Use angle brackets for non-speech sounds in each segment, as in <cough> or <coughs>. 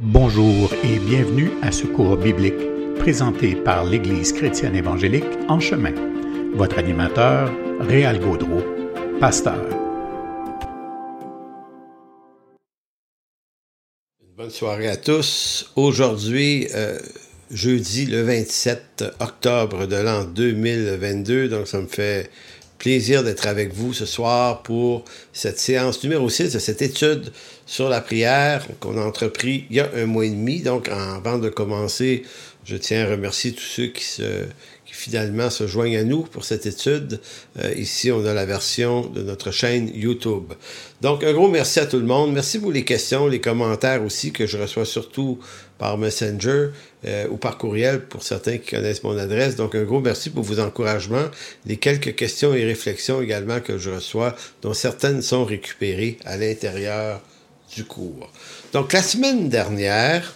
Bonjour et bienvenue à ce cours biblique présenté par l'Église chrétienne évangélique En chemin. Votre animateur, Réal Gaudreau, pasteur. Bonne soirée à tous. Aujourd'hui, euh, jeudi le 27 octobre de l'an 2022, donc ça me fait plaisir d'être avec vous ce soir pour cette séance numéro 6 de cette étude sur la prière qu'on a entrepris il y a un mois et demi. Donc, avant de commencer, je tiens à remercier tous ceux qui, se, qui finalement se joignent à nous pour cette étude. Euh, ici, on a la version de notre chaîne YouTube. Donc, un gros merci à tout le monde. Merci pour les questions, les commentaires aussi que je reçois surtout par Messenger euh, ou par courriel pour certains qui connaissent mon adresse. Donc, un gros merci pour vos encouragements, les quelques questions et réflexions également que je reçois, dont certaines sont récupérées à l'intérieur du cours. Donc, la semaine dernière,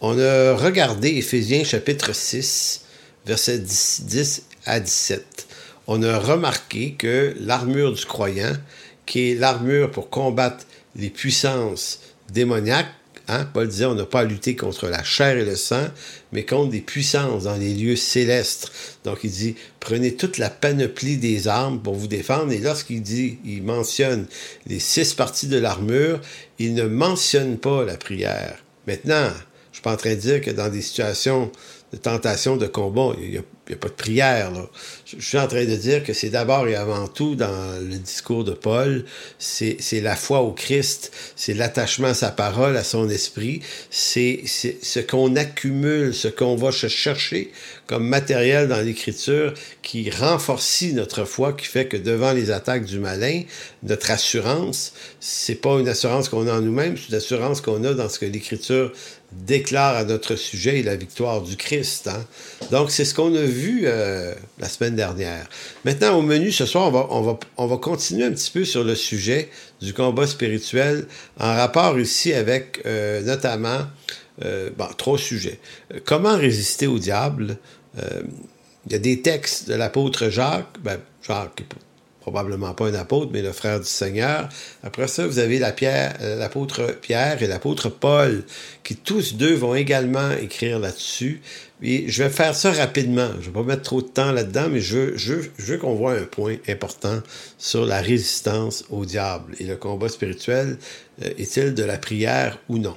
on a regardé Éphésiens chapitre 6, versets 10, 10 à 17. On a remarqué que l'armure du croyant, qui est l'armure pour combattre les puissances démoniaques, Hein? Paul disait, on n'a pas à lutter contre la chair et le sang, mais contre des puissances dans les lieux célestes. Donc il dit, prenez toute la panoplie des armes pour vous défendre. Et lorsqu'il dit, il mentionne les six parties de l'armure, il ne mentionne pas la prière. Maintenant, je suis pas en train de dire que dans des situations de tentation, de combat, il n'y a pas de prière. Je suis en train de dire que c'est d'abord et avant tout dans le discours de Paul, c'est la foi au Christ, c'est l'attachement à sa parole, à son esprit, c'est ce qu'on accumule, ce qu'on va chercher comme matériel dans l'Écriture qui renforce notre foi, qui fait que devant les attaques du malin, notre assurance, c'est pas une assurance qu'on a en nous-mêmes, c'est une assurance qu'on a dans ce que l'Écriture déclare à notre sujet la victoire du Christ. Hein? Donc, c'est ce qu'on a vu euh, la semaine dernière. Maintenant, au menu ce soir, on va, on, va, on va continuer un petit peu sur le sujet du combat spirituel en rapport ici avec euh, notamment euh, trois sujets. Comment résister au diable? Il y a des textes de l'apôtre Jacques, ben, Jacques probablement pas un apôtre, mais le frère du Seigneur. Après ça, vous avez euh, l'apôtre Pierre et l'apôtre Paul, qui tous deux vont également écrire là-dessus. Et je vais faire ça rapidement. Je ne vais pas mettre trop de temps là-dedans, mais je, veux qu'on voit un point important sur la résistance au diable. Et le combat spirituel, euh, est-il de la prière ou non?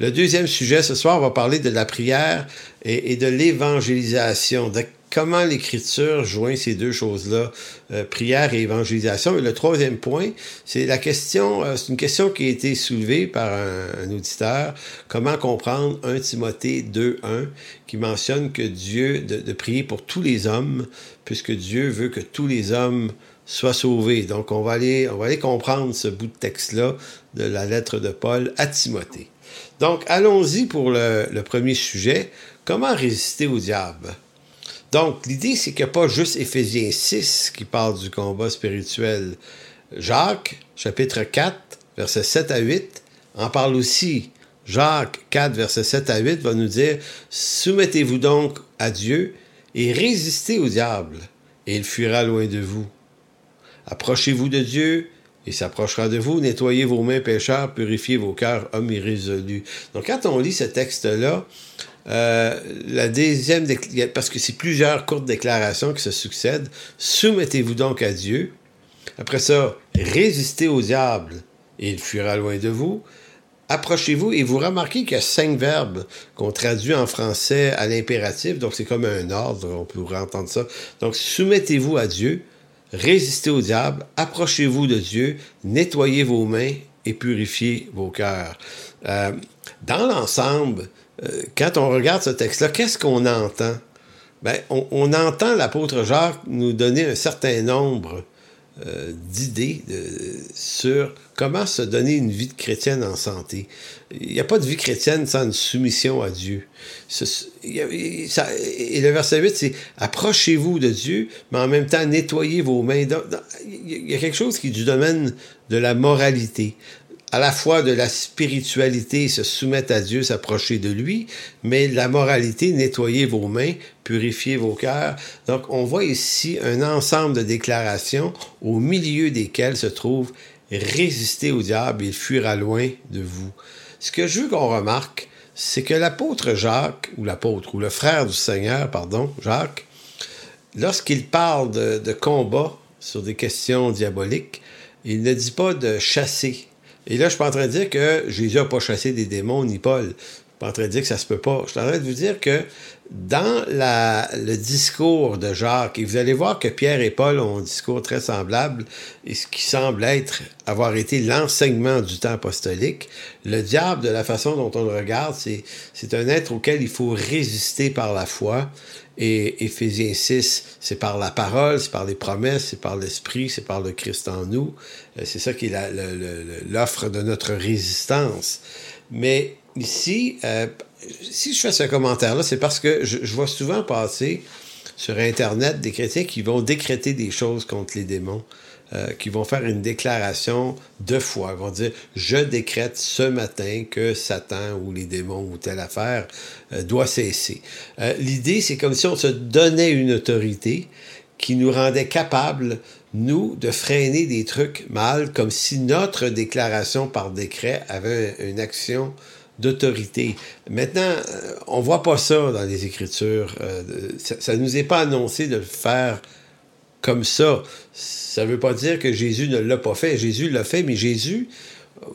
Le deuxième sujet ce soir, on va parler de la prière et, de l'évangélisation. Comment l'Écriture joint ces deux choses-là, euh, prière et évangélisation? Et le troisième point, c'est la question, euh, c'est une question qui a été soulevée par un, auditeur, comment comprendre 1 Timothée 2.1, qui mentionne que Dieu, de, prier pour tous les hommes, puisque Dieu veut que tous les hommes soient sauvés. Donc, on va aller, on va aller comprendre ce bout de texte-là de la lettre de Paul à Timothée. Donc, allons-y pour le premier sujet. Comment résister au diable? Donc, l'idée, c'est qu'il n'y a pas juste Éphésiens 6 qui parle du combat spirituel. Jacques, chapitre 4, versets 7 à 8, en parle aussi. Jacques 4, versets 7 à 8 va nous dire Soumettez-vous donc à Dieu et résistez au diable, et il fuira loin de vous. Approchez-vous de Dieu, et s'approchera de vous. Nettoyez vos mains pécheurs, purifiez vos cœurs hommes irrésolus. Donc, quand on lit ce texte-là, euh, la deuxième, parce que c'est plusieurs courtes déclarations qui se succèdent. Soumettez-vous donc à Dieu. Après ça, résistez au diable et il fuira loin de vous. Approchez-vous et vous remarquez qu'il y a cinq verbes qu'on traduit en français à l'impératif, donc c'est comme un ordre, on pourrait entendre ça. Donc soumettez-vous à Dieu, résistez au diable, approchez-vous de Dieu, nettoyez vos mains et purifiez vos cœurs. Euh, dans l'ensemble, quand on regarde ce texte-là, qu'est-ce qu'on entend? Ben, on, entend l'apôtre Jacques nous donner un certain nombre euh, d'idées sur comment se donner une vie de chrétienne en santé. Il n'y a pas de vie chrétienne sans une soumission à Dieu. et le verset 8, c'est Approchez-vous de Dieu, mais en même temps, nettoyez vos mains. il y a quelque chose qui est du domaine de la moralité à la fois de la spiritualité, se soumettre à Dieu, s'approcher de lui, mais la moralité, nettoyer vos mains, purifier vos cœurs. Donc, on voit ici un ensemble de déclarations au milieu desquelles se trouve résister au diable et fuir à loin de vous. ce que je veux qu'on remarque, c'est que l'apôtre Jacques, ou l'apôtre, ou le frère du Seigneur, pardon, Jacques, lorsqu'il parle de, de combat sur des questions diaboliques, il ne dit pas de chasser. Et là, je suis pas en train de dire que Jésus n'a pas chassé des démons, ni Paul. Je suis pas en train de dire que ça se peut pas. Je suis en train de vous dire que dans le discours de Jacques, et vous allez voir que Pierre et Paul ont un discours très semblable, et ce qui semble être avoir été l'enseignement du temps apostolique, le diable, de la façon dont on le regarde, c'est un être auquel il faut résister par la foi, et Éphésiens 6, c'est par la parole, c'est par les promesses, c'est par l'Esprit, c'est par le Christ en nous. Euh, c'est ça qui est l'offre de notre résistance. Mais ici, euh, si je fais ce commentaire-là, c'est parce que je, je, vois souvent passer sur Internet des chrétiens qui vont décréter des choses contre les démons. Euh, qui vont faire une déclaration de foi. Ils vont dire Je décrète ce matin que Satan ou les démons ou telle affaire euh, doit cesser. Euh, l'idée, c'est comme si on se donnait une autorité qui nous rendait capables, nous, de freiner des trucs mal, comme si notre déclaration par décret avait une action d'autorité. Maintenant, on voit pas ça dans les Écritures. ça ne nous est pas annoncé de le faire comme ça. Ça ne veut pas dire que Jésus ne l'a pas fait. Jésus l'a fait, mais Jésus,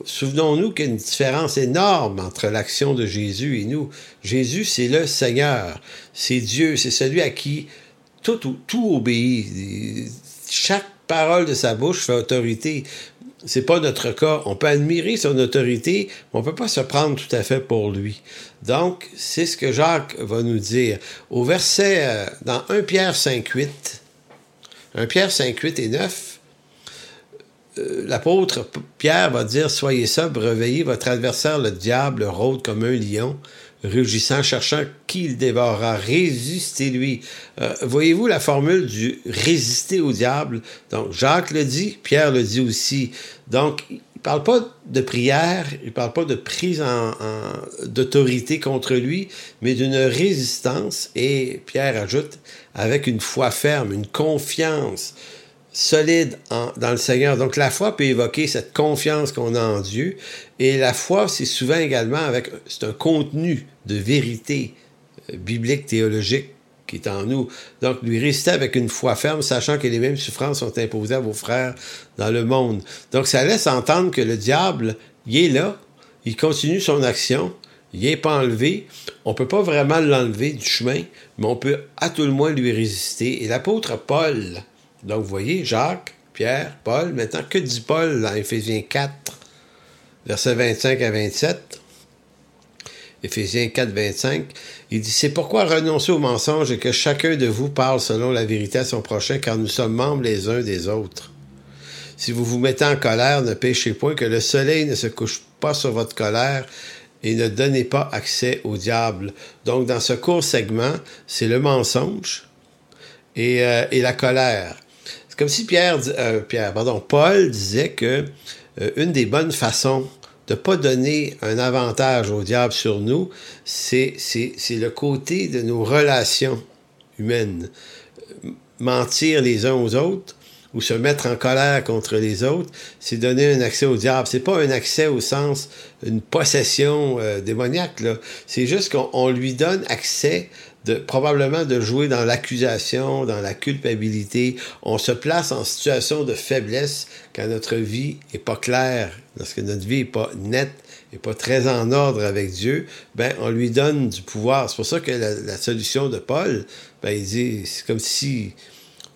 souvenons-nous qu'il y a une différence énorme entre l'action de Jésus et nous. Jésus, c'est le Seigneur, c'est Dieu, c'est celui à qui tout, tout, obéit. Chaque parole de sa bouche fait autorité. C'est pas notre cas. On peut admirer son autorité, mais on peut pas se prendre tout à fait pour lui. Donc, c'est ce que Jacques va nous dire. Au verset, euh, dans 1 Pierre 5, 8, 1 Pierre 5, 8 et 9, euh, l'apôtre Pierre va dire Soyez sobre, réveillez votre adversaire, le diable, rôde comme un lion, rugissant, cherchant qui il dévorera. Résistez-lui. Euh, voyez-vous la formule du résister au diable? Donc, Jacques le dit, Pierre le dit aussi. Donc, il parle pas de prière, il parle pas de prise d'autorité contre lui, mais d'une résistance. Et Pierre ajoute avec une foi ferme, une confiance solide dans le Seigneur. Donc la foi peut évoquer cette confiance qu'on a en Dieu. Et la foi, c'est souvent également avec, c'est un contenu de vérité euh, biblique, théologique qui est en nous. Donc, lui résister avec une foi ferme, sachant que les mêmes souffrances sont imposées à vos frères dans le monde. Donc, ça laisse entendre que le diable, il est là, il continue son action, il n'est pas enlevé. On ne peut pas vraiment l'enlever du chemin, mais on peut à tout le moins lui résister. Et l'apôtre Paul, donc vous voyez, Jacques, Pierre, Paul, maintenant, que dit Paul dans Éphésiens 4, versets 25 à 27? Éphésiens 4, 25, il dit, c'est pourquoi renoncer au mensonge et que chacun de vous parle selon la vérité à son prochain, car nous sommes membres les uns des autres. Si vous vous mettez en colère, ne péchez point, que le soleil ne se couche pas sur votre colère, et ne donnez pas accès au diable. Donc, dans ce court segment, c'est le mensonge et, euh, la colère. C'est comme si Pierre, euh, Paul disait que euh, une des bonnes façons de pas donner un avantage au diable sur nous, c'est le côté de nos relations humaines. Mentir les uns aux autres, ou se mettre en colère contre les autres, c'est donner un accès au diable. C'est pas un accès au sens une possession euh, démoniaque. C'est juste qu'on lui donne accès de probablement de jouer dans l'accusation, dans la culpabilité. On se place en situation de faiblesse quand notre vie est pas claire, lorsque notre vie est pas nette, et pas très en ordre avec Dieu, ben on lui donne du pouvoir. C'est pour ça que la, la solution de Paul, ben il dit c'est comme si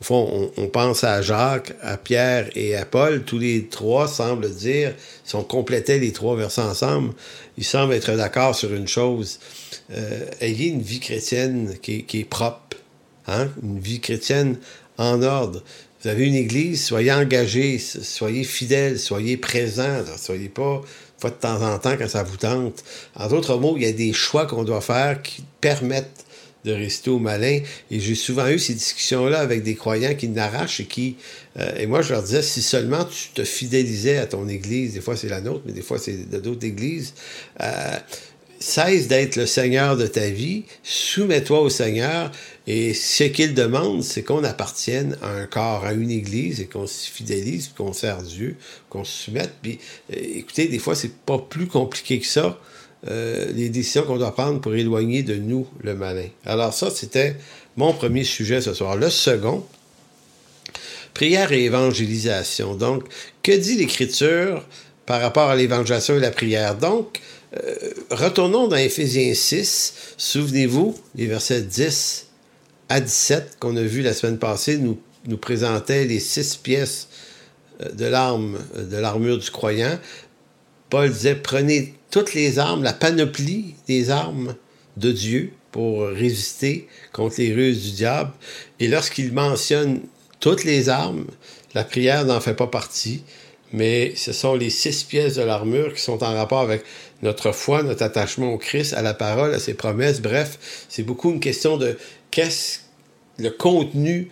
au fond, on, pense à Jacques, à Pierre et à Paul. Tous les trois semblent dire, si on complétait les trois versets ensemble, ils semblent être d'accord sur une chose. Euh, ayez une vie chrétienne qui, est propre, hein? une vie chrétienne en ordre. Vous avez une église, soyez engagés, soyez fidèles, soyez présents, soyez pas de temps en temps quand ça vous tente. En d'autres mots, il y a des choix qu'on doit faire qui permettent de rester au malin. Et j'ai souvent eu ces discussions-là avec des croyants qui n'arrachent et qui... Euh, et moi, je leur disais, si seulement tu te fidélisais à ton église, des fois c'est la nôtre, mais des fois c'est d'autres églises, euh, cesse d'être le Seigneur de ta vie, soumets-toi au Seigneur, et ce qu'il demande, c'est qu'on appartienne à un corps, à une église, et qu'on se fidélise, qu'on sert Dieu, qu'on se soumette. Puis, euh, écoutez, des fois, c'est pas plus compliqué que ça, euh, les décisions qu'on doit prendre pour éloigner de nous le malin. Alors ça, c'était mon premier sujet ce soir. Le second, prière et évangélisation. Donc, que dit l'Écriture par rapport à l'évangélisation et la prière? Donc, euh, retournons dans Éphésiens 6. Souvenez-vous, les versets 10 à 17 qu'on a vu la semaine passée nous, nous présentaient les six pièces euh, de l'arme, euh, de l'armure du croyant. Paul disait, prenez toutes les armes, la panoplie des armes de Dieu pour résister contre les ruses du diable. Et lorsqu'il mentionne toutes les armes, la prière n'en fait pas partie, mais ce sont les six pièces de l'armure qui sont en rapport avec notre foi, notre attachement au Christ, à la parole, à ses promesses. Bref, c'est beaucoup une question de qu'est-ce le contenu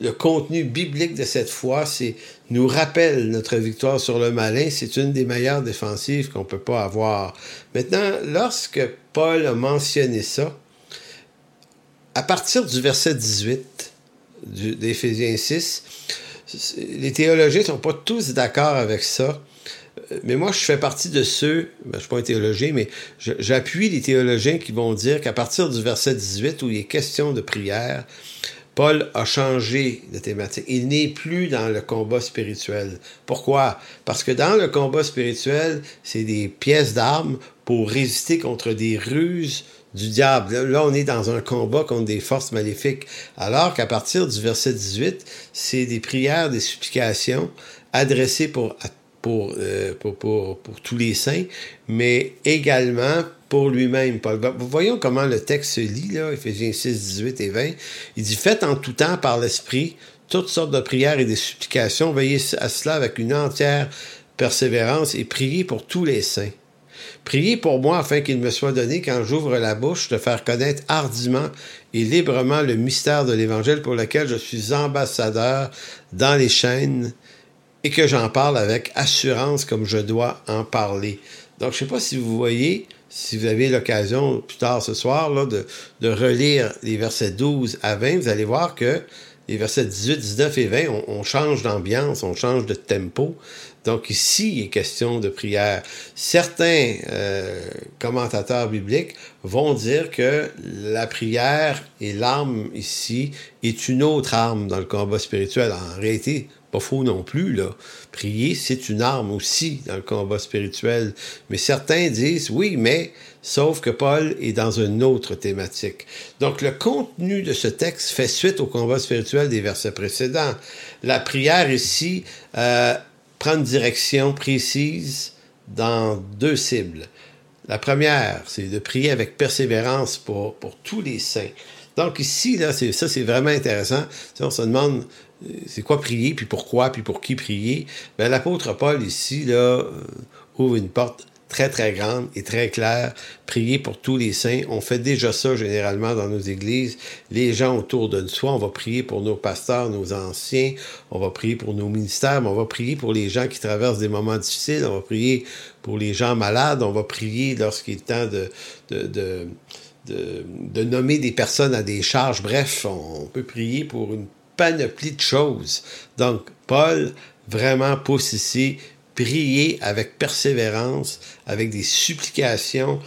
le contenu biblique de cette foi, c'est nous rappelle notre victoire sur le malin. C'est une des meilleures défensives qu'on peut pas avoir. Maintenant, lorsque Paul a mentionné ça, à partir du verset 18 d'Éphésiens 6, les théologiens sont pas tous d'accord avec ça. Mais moi, je fais partie de ceux, ben, je ne suis pas un théologien, mais j'appuie les théologiens qui vont dire qu'à partir du verset 18, où il est question de prière, Paul a changé de thématique. Il n'est plus dans le combat spirituel. Pourquoi? Parce que dans le combat spirituel, c'est des pièces d'armes pour résister contre des ruses du diable. Là, on est dans un combat contre des forces maléfiques. Alors qu'à partir du verset 18, c'est des prières, des supplications adressées pour, pour, euh, pour, pour, pour tous les saints, mais également pour lui-même. Voyons comment le texte se lit, là, Éphésiens 6, 18 et 20. Il dit, faites en tout temps par l'Esprit toutes sortes de prières et de supplications, veillez à cela avec une entière persévérance et priez pour tous les saints. Priez pour moi afin qu'il me soit donné, quand j'ouvre la bouche, de faire connaître hardiment et librement le mystère de l'Évangile pour lequel je suis ambassadeur dans les chaînes et que j'en parle avec assurance comme je dois en parler. Donc, je ne sais pas si vous voyez si vous avez l'occasion plus tard ce soir là, de, de, relire les versets 12 à 20, vous allez voir que les versets 18, 19 et 20, on, on change d'ambiance, on change de tempo. Donc ici, il est question de prière. Certains euh, commentateurs bibliques vont dire que la prière et l'arme ici est une autre arme dans le combat spirituel. En réalité, pas faux non plus, là. Prier, c'est une arme aussi dans le combat spirituel. Mais certains disent, oui, mais sauf que Paul est dans une autre thématique. Donc, le contenu de ce texte fait suite au combat spirituel des versets précédents. La prière ici euh, prend une direction précise dans deux cibles. La première, c'est de prier avec persévérance pour, tous les saints. Donc ici, là, ça, c'est vraiment intéressant. on se demande c'est quoi prier, puis pourquoi, puis pour qui prier, ben, l'apôtre Paul ici là, euh, ouvre une porte très très grande et très claire. Prier pour tous les saints. On fait déjà ça généralement dans nos églises. Les gens autour de soi, on va prier pour nos pasteurs, nos anciens, on va prier pour nos ministères, mais on va prier pour les gens qui traversent des moments difficiles, on va prier pour les gens malades, on va prier lorsqu'il est temps de, de, nommer des personnes à des charges. Bref, on peut prier pour une panoplie de choses. Donc, Paul vraiment pousse ici, prier avec persévérance, avec des supplications.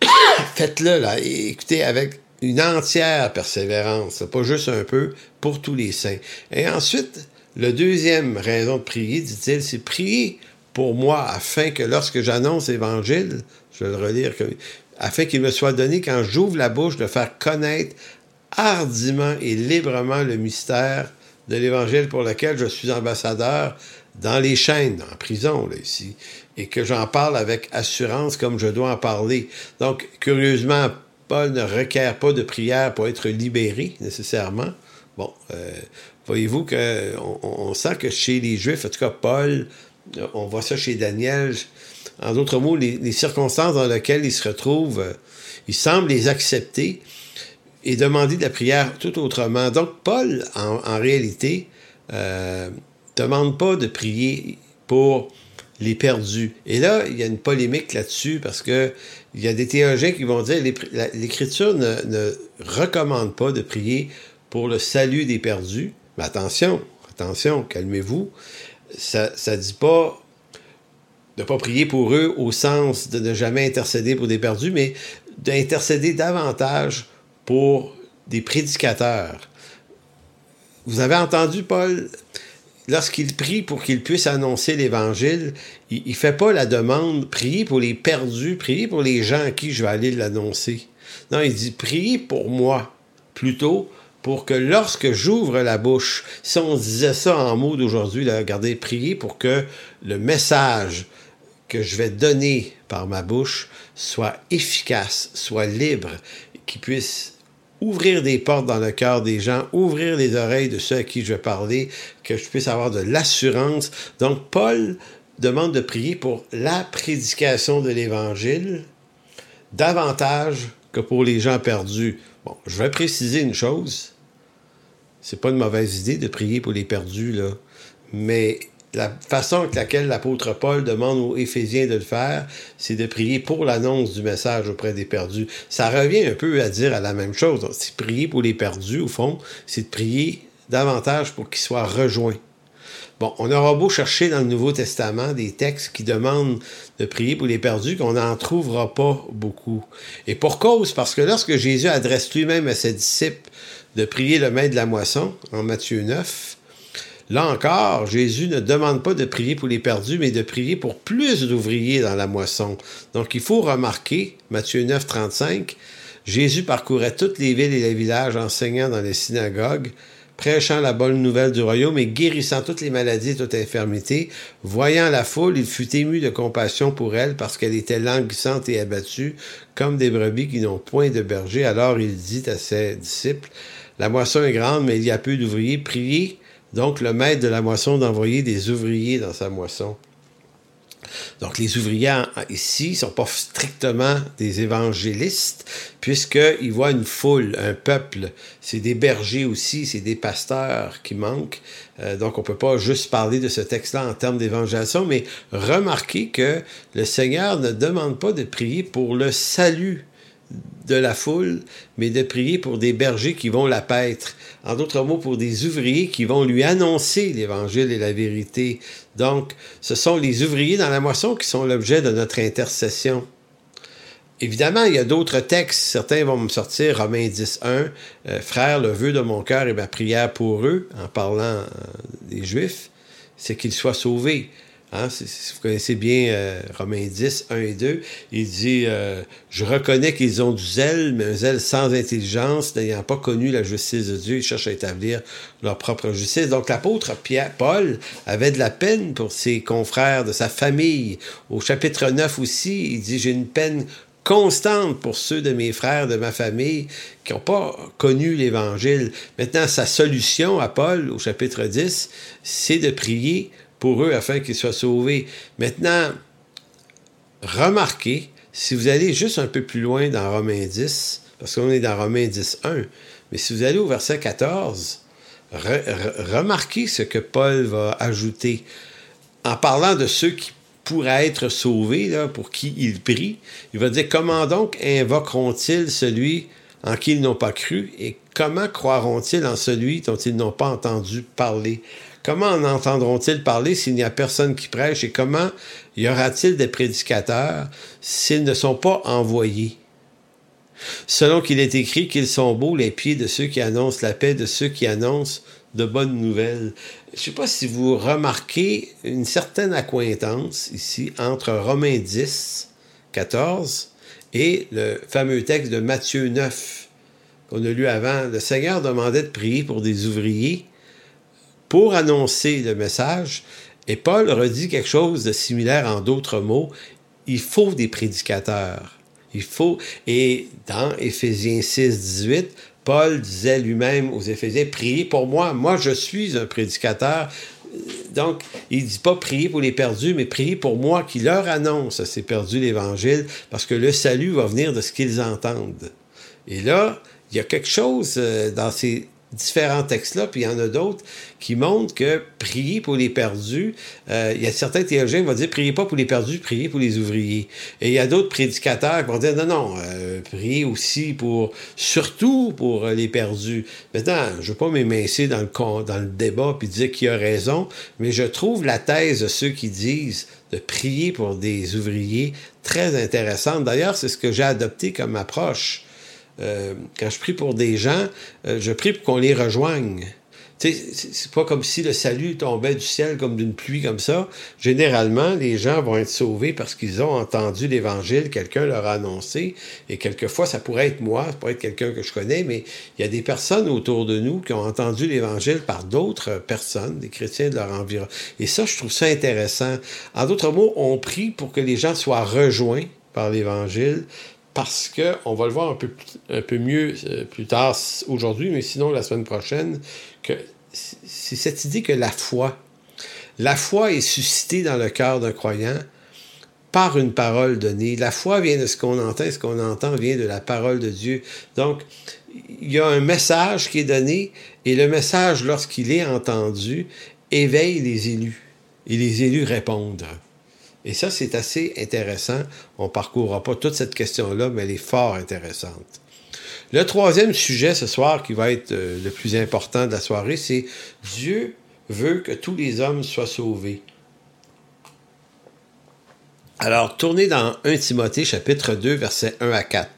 <coughs> Faites-le, là. écoutez, avec une entière persévérance, pas juste un peu, pour tous les saints. Et ensuite, la deuxième raison de prier, dit-il, c'est prier pour moi afin que lorsque j'annonce l'Évangile, je vais le relire, afin qu'il me soit donné, quand j'ouvre la bouche, de faire connaître hardiment et librement le mystère de l'Évangile pour lequel je suis ambassadeur dans les chaînes, en prison, là, ici, et que j'en parle avec assurance comme je dois en parler. Donc, curieusement, Paul ne requiert pas de prière pour être libéré, nécessairement. Bon, euh, voyez-vous qu'on on sent que chez les Juifs, en tout cas, Paul, on voit ça chez Daniel, en d'autres mots, les, les circonstances dans lesquelles il se retrouve, euh, il semble les accepter, et demander de la prière tout autrement. Donc, Paul, en, réalité, euh, demande pas de prier pour les perdus. Et là, il y a une polémique là-dessus parce que il y a des théologiens qui vont dire l'Écriture ne, recommande pas de prier pour le salut des perdus. Mais attention, attention, calmez-vous. Ça ne dit pas de ne pas prier pour eux au sens de ne jamais intercéder pour des perdus, mais d'intercéder davantage pour des prédicateurs. Vous avez entendu Paul lorsqu'il prie pour qu'il puisse annoncer l'Évangile, il ne fait pas la demande, priez pour les perdus, priez pour les gens à qui je vais aller l'annoncer. Non, il dit, priez pour moi, plutôt pour que lorsque j'ouvre la bouche, si on disait ça en mots d'aujourd'hui, regardez, priez pour que le message que je vais donner par ma bouche soit efficace, soit libre, qu'il puisse ouvrir des portes dans le cœur des gens, ouvrir les oreilles de ceux à qui je vais parler, que je puisse avoir de l'assurance. Donc, Paul demande de prier pour la prédication de l'Évangile davantage que pour les gens perdus. Bon, je vais préciser une chose. C'est pas une mauvaise idée de prier pour les perdus, là. Mais la façon avec laquelle l'apôtre Paul demande aux Éphésiens de le faire, c'est de prier pour l'annonce du message auprès des perdus. Ça revient un peu à dire la même chose. C'est prier pour les perdus, au fond, c'est de prier davantage pour qu'ils soient rejoints. Bon, on aura beau chercher dans le Nouveau Testament des textes qui demandent de prier pour les perdus, qu'on n'en trouvera pas beaucoup. Et pour cause, parce que lorsque Jésus adresse lui-même à ses disciples de prier le maître de la moisson, en Matthieu 9, Là encore, Jésus ne demande pas de prier pour les perdus, mais de prier pour plus d'ouvriers dans la moisson. Donc il faut remarquer, Matthieu 9, 35, Jésus parcourait toutes les villes et les villages enseignant dans les synagogues, prêchant la bonne nouvelle du royaume et guérissant toutes les maladies et toute infirmité. Voyant la foule, il fut ému de compassion pour elle parce qu'elle était languissante et abattue, comme des brebis qui n'ont point de berger. Alors il dit à ses disciples, La moisson est grande, mais il y a peu d'ouvriers. Priez donc le maître de la moisson d'envoyer des ouvriers dans sa moisson. Donc les ouvriers ici ne sont pas strictement des évangélistes, puisqu'ils voient une foule, un peuple. C'est des bergers aussi, c'est des pasteurs qui manquent. Euh, donc on ne peut pas juste parler de ce texte-là en termes d'évangélisation, mais remarquez que le Seigneur ne demande pas de prier pour le salut de la foule, mais de prier pour des bergers qui vont la paître. En d'autres mots, pour des ouvriers qui vont lui annoncer l'Évangile et la vérité. Donc, ce sont les ouvriers dans la moisson qui sont l'objet de notre intercession. Évidemment, il y a d'autres textes. Certains vont me sortir Romains 10.1, euh, Frère, le vœu de mon cœur et ma prière pour eux, en parlant euh, des Juifs, c'est qu'ils soient sauvés. Hein, vous connaissez bien euh, Romains 10, 1 et 2, il dit euh, Je reconnais qu'ils ont du zèle, mais un zèle sans intelligence, n'ayant pas connu la justice de Dieu, ils cherchent à établir leur propre justice. Donc l'apôtre Pierre, Paul avait de la peine pour ses confrères de sa famille. Au chapitre 9 aussi, il dit J'ai une peine constante pour ceux de mes frères, de ma famille, qui n'ont pas connu l'Évangile. Maintenant, sa solution à Paul, au chapitre 10, c'est de prier pour eux afin qu'ils soient sauvés. Maintenant, remarquez, si vous allez juste un peu plus loin dans Romains 10, parce qu'on est dans Romains 10, 1, mais si vous allez au verset 14, remarquez ce que Paul va ajouter en parlant de ceux qui pourraient être sauvés, pour qui il prie. Il va dire, comment donc invoqueront-ils celui en qui ils n'ont pas cru et comment croiront-ils en celui dont ils n'ont pas entendu parler? Comment en entendront-ils parler s'il n'y a personne qui prêche et comment y aura-t-il des prédicateurs s'ils ne sont pas envoyés? Selon qu'il est écrit qu'ils sont beaux les pieds de ceux qui annoncent la paix, de ceux qui annoncent de bonnes nouvelles. Je ne sais pas si vous remarquez une certaine accointance ici entre Romains 10, 14 et le fameux texte de Matthieu 9 qu'on a lu avant. Le Seigneur demandait de prier pour des ouvriers pour annoncer le message. Et Paul redit quelque chose de similaire en d'autres mots. Il faut des prédicateurs. Il faut, et dans Éphésiens 6, 18, Paul disait lui-même aux Éphésiens, priez pour moi, moi je suis un prédicateur. Donc, il ne dit pas prier pour les perdus, mais prier pour moi qui leur annonce à ces perdus l'Évangile, parce que le salut va venir de ce qu'ils entendent. Et là, il y a quelque chose euh, dans ces différents textes-là, puis il y en a d'autres qui montrent que prier pour les perdus, euh, il y a certains théologiens qui vont dire priez pas pour les perdus, priez pour les ouvriers. Et il y a d'autres prédicateurs qui vont dire non, non, euh, priez aussi pour, surtout pour les perdus. Maintenant, je veux pas m'émincer dans le, dans le débat puis dire qui a raison, mais je trouve la thèse de ceux qui disent de prier pour des ouvriers très intéressante. D'ailleurs, c'est ce que j'ai adopté comme approche. Euh, quand je prie pour des gens, euh, je prie pour qu'on les rejoigne. C'est pas comme si le salut tombait du ciel comme d'une pluie comme ça. Généralement, les gens vont être sauvés parce qu'ils ont entendu l'Évangile, quelqu'un leur a annoncé, et quelquefois, ça pourrait être moi, ça pourrait être quelqu'un que je connais, mais il y a des personnes autour de nous qui ont entendu l'Évangile par d'autres personnes, des chrétiens de leur environnement. Et ça, je trouve ça intéressant. En d'autres mots, on prie pour que les gens soient rejoints par l'Évangile, parce que, on va le voir un peu, mieux euh, plus tard aujourd'hui, mais sinon la semaine prochaine, que c'est cette idée que la foi, la foi est suscitée dans le cœur d'un croyant par une parole donnée. La foi vient de ce qu'on entend, ce qu'on entend vient de la parole de Dieu. Donc, il y a un message qui est donné, et le message, lorsqu'il est entendu, éveille les élus, et les élus répondent. Et ça, c'est assez intéressant. On ne parcourra pas toute cette question-là, mais elle est fort intéressante. Le troisième sujet ce soir, qui va être euh, le plus important de la soirée, c'est Dieu veut que tous les hommes soient sauvés. Alors, tournez dans 1 Timothée chapitre 2, versets 1 à 4.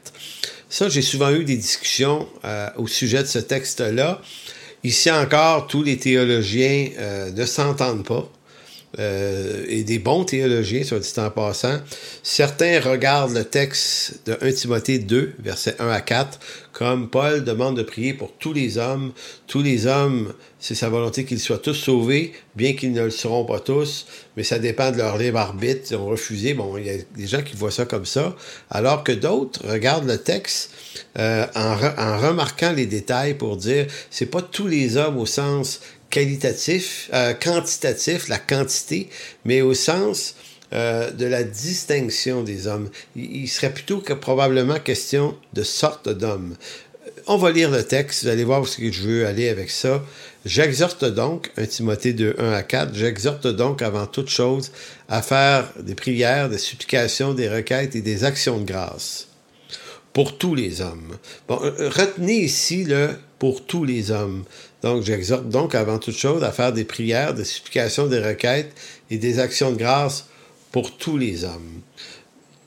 Ça, j'ai souvent eu des discussions euh, au sujet de ce texte-là. Ici encore, tous les théologiens euh, ne s'entendent pas. Euh, et des bons théologiens, soit dit en passant. Certains regardent le texte de 1 Timothée 2, versets 1 à 4, comme Paul demande de prier pour tous les hommes. Tous les hommes, c'est sa volonté qu'ils soient tous sauvés, bien qu'ils ne le seront pas tous, mais ça dépend de leur libre arbitre. Ils ont refusé. Bon, il y a des gens qui voient ça comme ça, alors que d'autres regardent le texte euh, en, en remarquant les détails pour dire c'est pas tous les hommes au sens qualitatif, euh, quantitatif, la quantité, mais au sens euh, de la distinction des hommes. Il, serait plutôt que probablement question de sorte d'hommes. On va lire le texte, vous allez voir où je veux aller avec ça. J'exhorte donc, 1 Timothée 2, 1 à 4, j'exhorte donc avant toute chose à faire des prières, des supplications, des requêtes et des actions de grâce pour tous les hommes. Bon, euh, retenez ici le pour tous les hommes. Donc, j'exhorte donc avant toute chose à faire des prières, des supplications, des requêtes et des actions de grâce pour tous les hommes.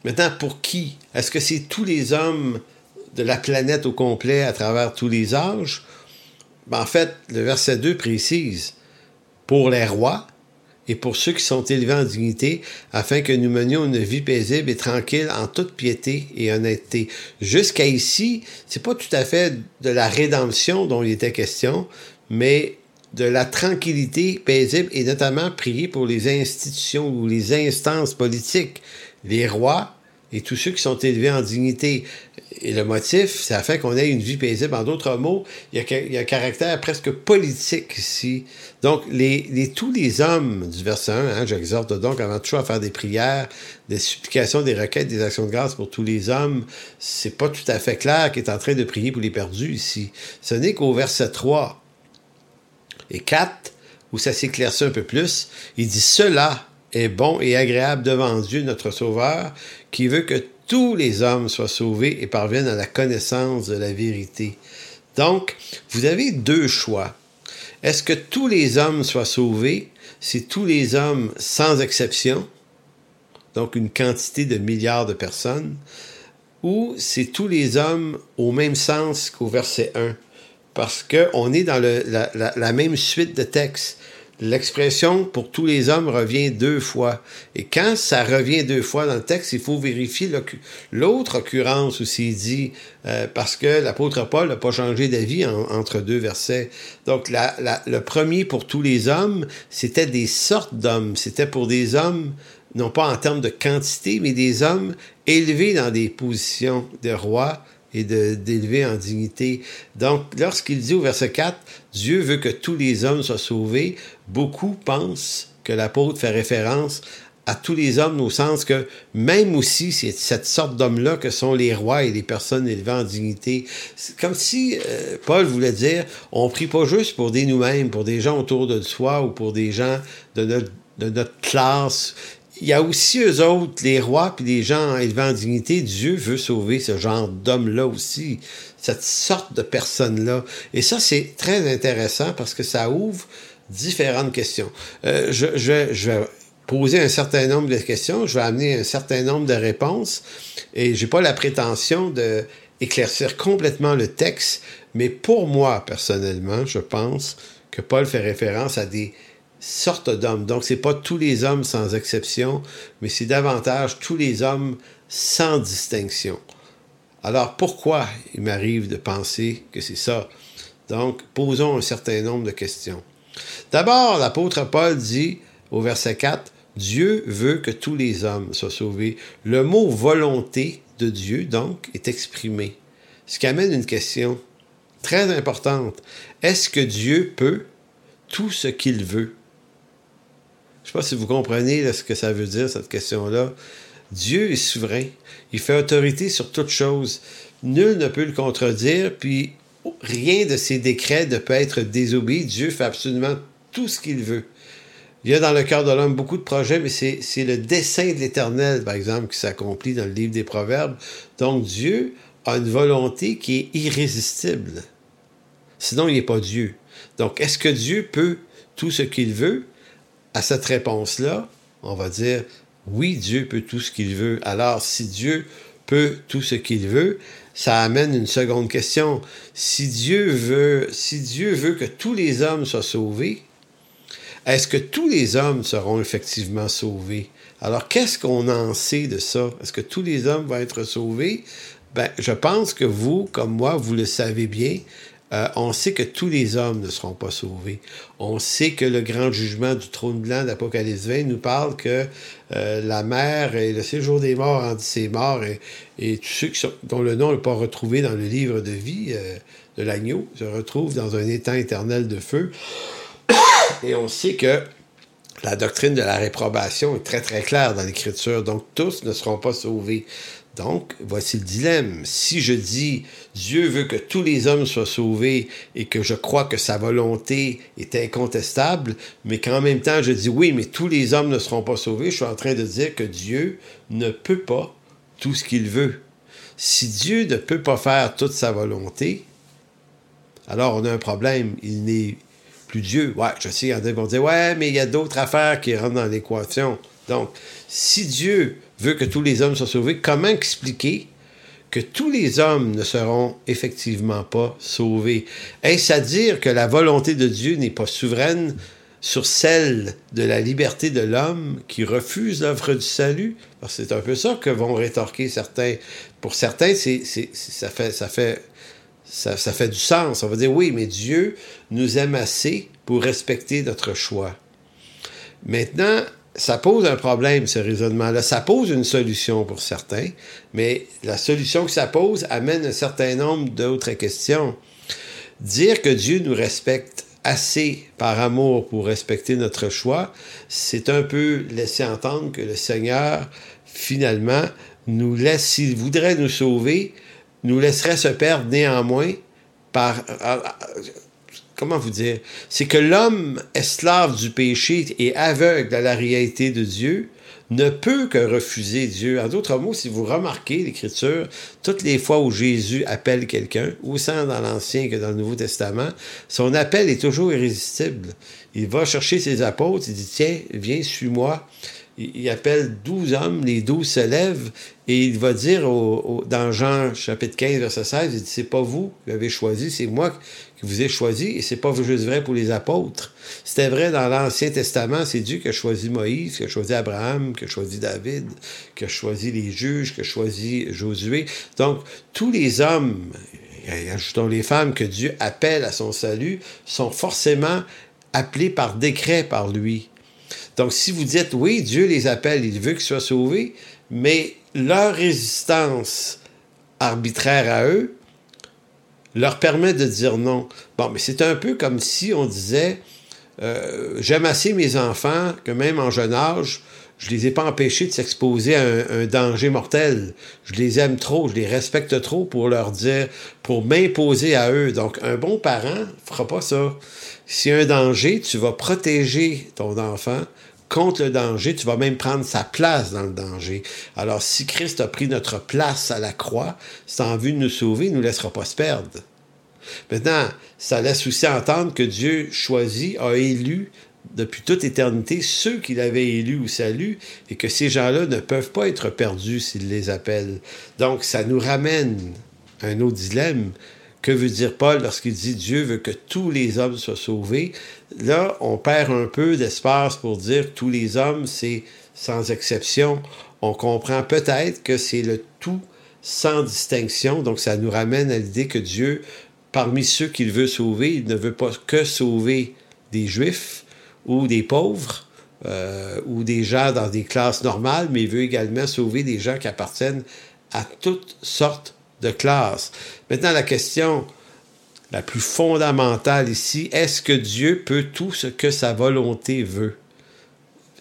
Maintenant, pour qui? Est-ce que c'est tous les hommes de la planète au complet à travers tous les âges? Ben, en fait, le verset 2 précise pour les rois, et pour ceux qui sont élevés en dignité, afin que nous menions une vie paisible et tranquille en toute piété et honnêteté. Jusqu'à ici, c'est pas tout à fait de la rédemption dont il était question, mais de la tranquillité paisible et notamment prier pour les institutions ou les instances politiques, les rois et tous ceux qui sont élevés en dignité. Et le motif, c'est afin qu'on ait une vie paisible. En d'autres mots, il y, a, un caractère presque politique ici. Donc, les, tous les hommes du verset 1, hein, j'exhorte donc avant tout à faire des prières, des supplications, des requêtes, des actions de grâce pour tous les hommes. C'est pas tout à fait clair qu'il est en train de prier pour les perdus ici. Ce n'est qu'au verset 3 et 4, où ça s'éclaircit un peu plus, il dit Cela est bon et agréable devant Dieu, notre Sauveur, qui veut que tous les hommes soient sauvés et parviennent à la connaissance de la vérité. Donc, vous avez deux choix. Est-ce que tous les hommes soient sauvés? C'est tous les hommes sans exception, donc une quantité de milliards de personnes, ou c'est tous les hommes au même sens qu'au verset 1, parce qu'on est dans la, même suite de textes l'expression pour tous les hommes revient deux fois. Et quand ça revient deux fois dans le texte, il faut vérifier l'autre occurrence où c'est dit, euh, parce que l'apôtre Paul n'a pas changé d'avis entre deux versets. Donc le premier pour tous les hommes, c'était des sortes d'hommes. C'était pour des hommes, non pas en termes de quantité, mais des hommes élevés dans des positions de roi et d'élever en dignité. Donc, lorsqu'il dit au verset 4, Dieu veut que tous les hommes soient sauvés, beaucoup pensent que l'apôtre fait référence à tous les hommes au sens que même aussi c'est cette sorte d'hommes-là que sont les rois et les personnes élevées en dignité. C'est comme si euh, Paul voulait dire, on prie pas juste pour des nous-mêmes, pour des gens autour de soi ou pour des gens de notre, classe. Il y a aussi eux autres, les rois puis les gens élevés en dignité. Dieu veut sauver ce genre d'hommes-là aussi, cette sorte de personnes-là. Et ça, c'est très intéressant parce que ça ouvre différentes questions. Euh, je, je, je vais poser un certain nombre de questions, je vais amener un certain nombre de réponses et j'ai pas la prétention de éclaircir complètement le texte, mais pour moi personnellement, je pense que Paul fait référence à des sortes d'hommes. Donc c'est pas tous les hommes sans exception, mais c'est davantage tous les hommes sans distinction. Alors pourquoi il m'arrive de penser que c'est ça? Donc posons un certain nombre de questions. D'abord, l'apôtre Paul dit au verset 4 Dieu veut que tous les hommes soient sauvés. Le mot volonté de Dieu, donc, est exprimé. Ce qui amène une question très importante. Est-ce que Dieu peut tout ce qu'il veut? Je ne sais pas si vous comprenez ce que ça veut dire, cette question-là. Dieu est souverain. Il fait autorité sur toute chose. Nul ne peut le contredire, puis rien de ses décrets ne peut être désobéi. Dieu fait absolument tout ce qu'il veut. Il y a dans le cœur de l'homme beaucoup de projets, mais c'est le dessein de l'Éternel, par exemple, qui s'accomplit dans le livre des Proverbes. Donc Dieu a une volonté qui est irrésistible. Sinon, il n'est pas Dieu. Donc, est-ce que Dieu peut tout ce qu'il veut? À cette réponse-là, on va dire, oui, Dieu peut tout ce qu'il veut. Alors, si Dieu peut tout ce qu'il veut, ça amène une seconde question. Si Dieu veut, que tous les hommes soient sauvés, est-ce que tous les hommes seront effectivement sauvés? Alors, qu'est-ce qu'on en sait de ça? Est-ce que tous les hommes vont être sauvés? Ben, je pense que vous, comme moi, vous le savez bien. Euh, on sait que tous les hommes ne seront pas sauvés. On sait que le grand jugement du trône blanc d'Apocalypse 20 nous parle que euh, la mer et le séjour des morts en dit ses morts et, tous ceux dont le nom n'est pas retrouvé dans le livre de vie euh, de l'agneau se retrouvent dans un étang éternel de feu. <coughs> Et on sait que la doctrine de la réprobation est très très claire dans l'Écriture. Donc tous ne seront pas sauvés. Donc, voici le dilemme. Si je dis Dieu veut que tous les hommes soient sauvés et que je crois que sa volonté est incontestable, mais qu'en même temps je dis oui, mais tous les hommes ne seront pas sauvés, je suis en train de dire que Dieu ne peut pas tout ce qu'il veut. Si Dieu ne peut pas faire toute sa volonté, alors on a un problème. Il n'est Dieu. Ouais, je sais, il y en a qui vont dire, ouais, mais il y a d'autres affaires qui rentrent dans l'équation. Donc, si Dieu veut que tous les hommes soient sauvés, comment expliquer que tous les hommes ne seront effectivement pas sauvés? Est-ce à dire que la volonté de Dieu n'est pas souveraine sur celle de la liberté de l'homme qui refuse l'œuvre du salut? C'est un peu ça que vont rétorquer certains. Pour certains, ça fait, ça fait ça, fait du sens. On va dire oui, mais Dieu nous aime assez pour respecter notre choix. Maintenant, ça pose un problème, ce raisonnement-là. Ça pose une solution pour certains, mais la solution que ça pose amène un certain nombre d'autres questions. Dire que Dieu nous respecte assez par amour pour respecter notre choix, c'est un peu laisser entendre que le Seigneur, finalement, nous laisse, s'il voudrait nous sauver, nous laisserait se perdre néanmoins par... Comment vous dire? C'est que l'homme esclave du péché et aveugle à la réalité de Dieu ne peut que refuser Dieu. En d'autres mots, si vous remarquez l'Écriture, toutes les fois où Jésus appelle quelqu'un, autant dans l'Ancien que dans le Nouveau Testament, son appel est toujours irrésistible. Il va chercher ses apôtres, il dit, tiens, viens, suis-moi il appelle douze hommes, les douze se lèvent, et il va dire dans Jean chapitre 15, verset 16, il dit, c'est pas vous qui avez choisi, c'est moi vous ai choisi, et c'est pas juste vrai pour les apôtres. C'était vrai dans l'Ancien Testament, c'est Dieu qui a choisi Moïse, qui a choisi Abraham, qui a choisi David, qui a choisi les juges, qui a choisi Josué. Donc, tous les hommes, ajoutons les femmes que Dieu appelle à son salut, sont forcément appelés par décret par lui. Donc, si vous dites, oui, Dieu les appelle, il veut qu'ils soient sauvés, mais leur résistance arbitraire à eux leur permet de dire non. Bon, mais c'est un peu comme si on disait, euh, j'aime assez mes enfants que même en jeune âge, je les ai pas empêchés de s'exposer à un, danger mortel. Je les aime trop, je les respecte trop pour leur dire, pour m'imposer à eux. Donc, un bon parent fera pas ça. S'il y a un danger, tu vas protéger ton enfant contre le danger, tu vas même prendre sa place dans le danger. Alors, si Christ a pris notre place à la croix, c'est en vue de nous sauver, il ne nous laissera pas se perdre. Maintenant, ça laisse aussi entendre que Dieu choisit, a élu depuis toute éternité ceux qu'il avait élus au salut et que ces gens-là ne peuvent pas être perdus s'il les appelle. Donc, ça nous ramène à un autre dilemme. Que veut dire Paul lorsqu'il dit Dieu veut que tous les hommes soient sauvés? Là, on perd un peu d'espace pour dire tous les hommes, c'est sans exception. On comprend peut-être que c'est le tout sans distinction. Donc, ça nous ramène à l'idée que Dieu, parmi ceux qu'il veut sauver, il ne veut pas que sauver des Juifs ou des pauvres euh, ou des gens dans des classes normales, mais il veut également sauver des gens qui appartiennent à toutes sortes de classes. Maintenant, la question la plus fondamentale ici, est-ce que Dieu peut tout ce que sa volonté veut?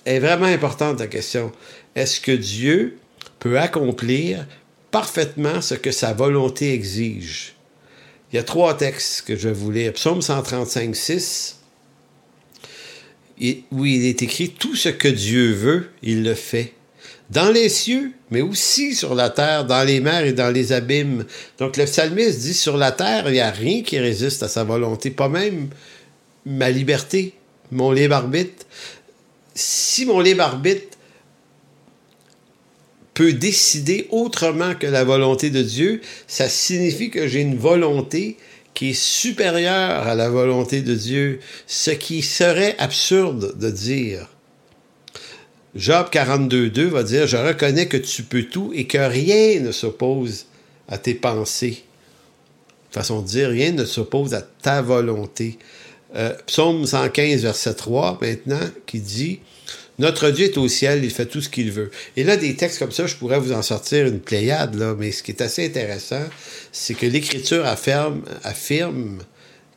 Est vraiment importante la question. Est-ce que Dieu peut accomplir parfaitement ce que sa volonté exige? Il y a trois textes que je vais vous lire. Psaume 135, 6, où il est écrit Tout ce que Dieu veut, il le fait dans les cieux, mais aussi sur la terre, dans les mers et dans les abîmes. Donc le psalmiste dit, sur la terre, il n'y a rien qui résiste à sa volonté, pas même ma liberté, mon libre arbitre. Si mon libre arbitre peut décider autrement que la volonté de Dieu, ça signifie que j'ai une volonté qui est supérieure à la volonté de Dieu, ce qui serait absurde de dire. Job 42.2 va dire, je reconnais que tu peux tout et que rien ne s'oppose à tes pensées. Façon de dire, rien ne s'oppose à ta volonté. Euh, Psaume 115, verset 3, maintenant, qui dit, notre Dieu est au ciel, il fait tout ce qu'il veut. Et là, des textes comme ça, je pourrais vous en sortir une pléiade, là, mais ce qui est assez intéressant, c'est que l'Écriture affirme, affirme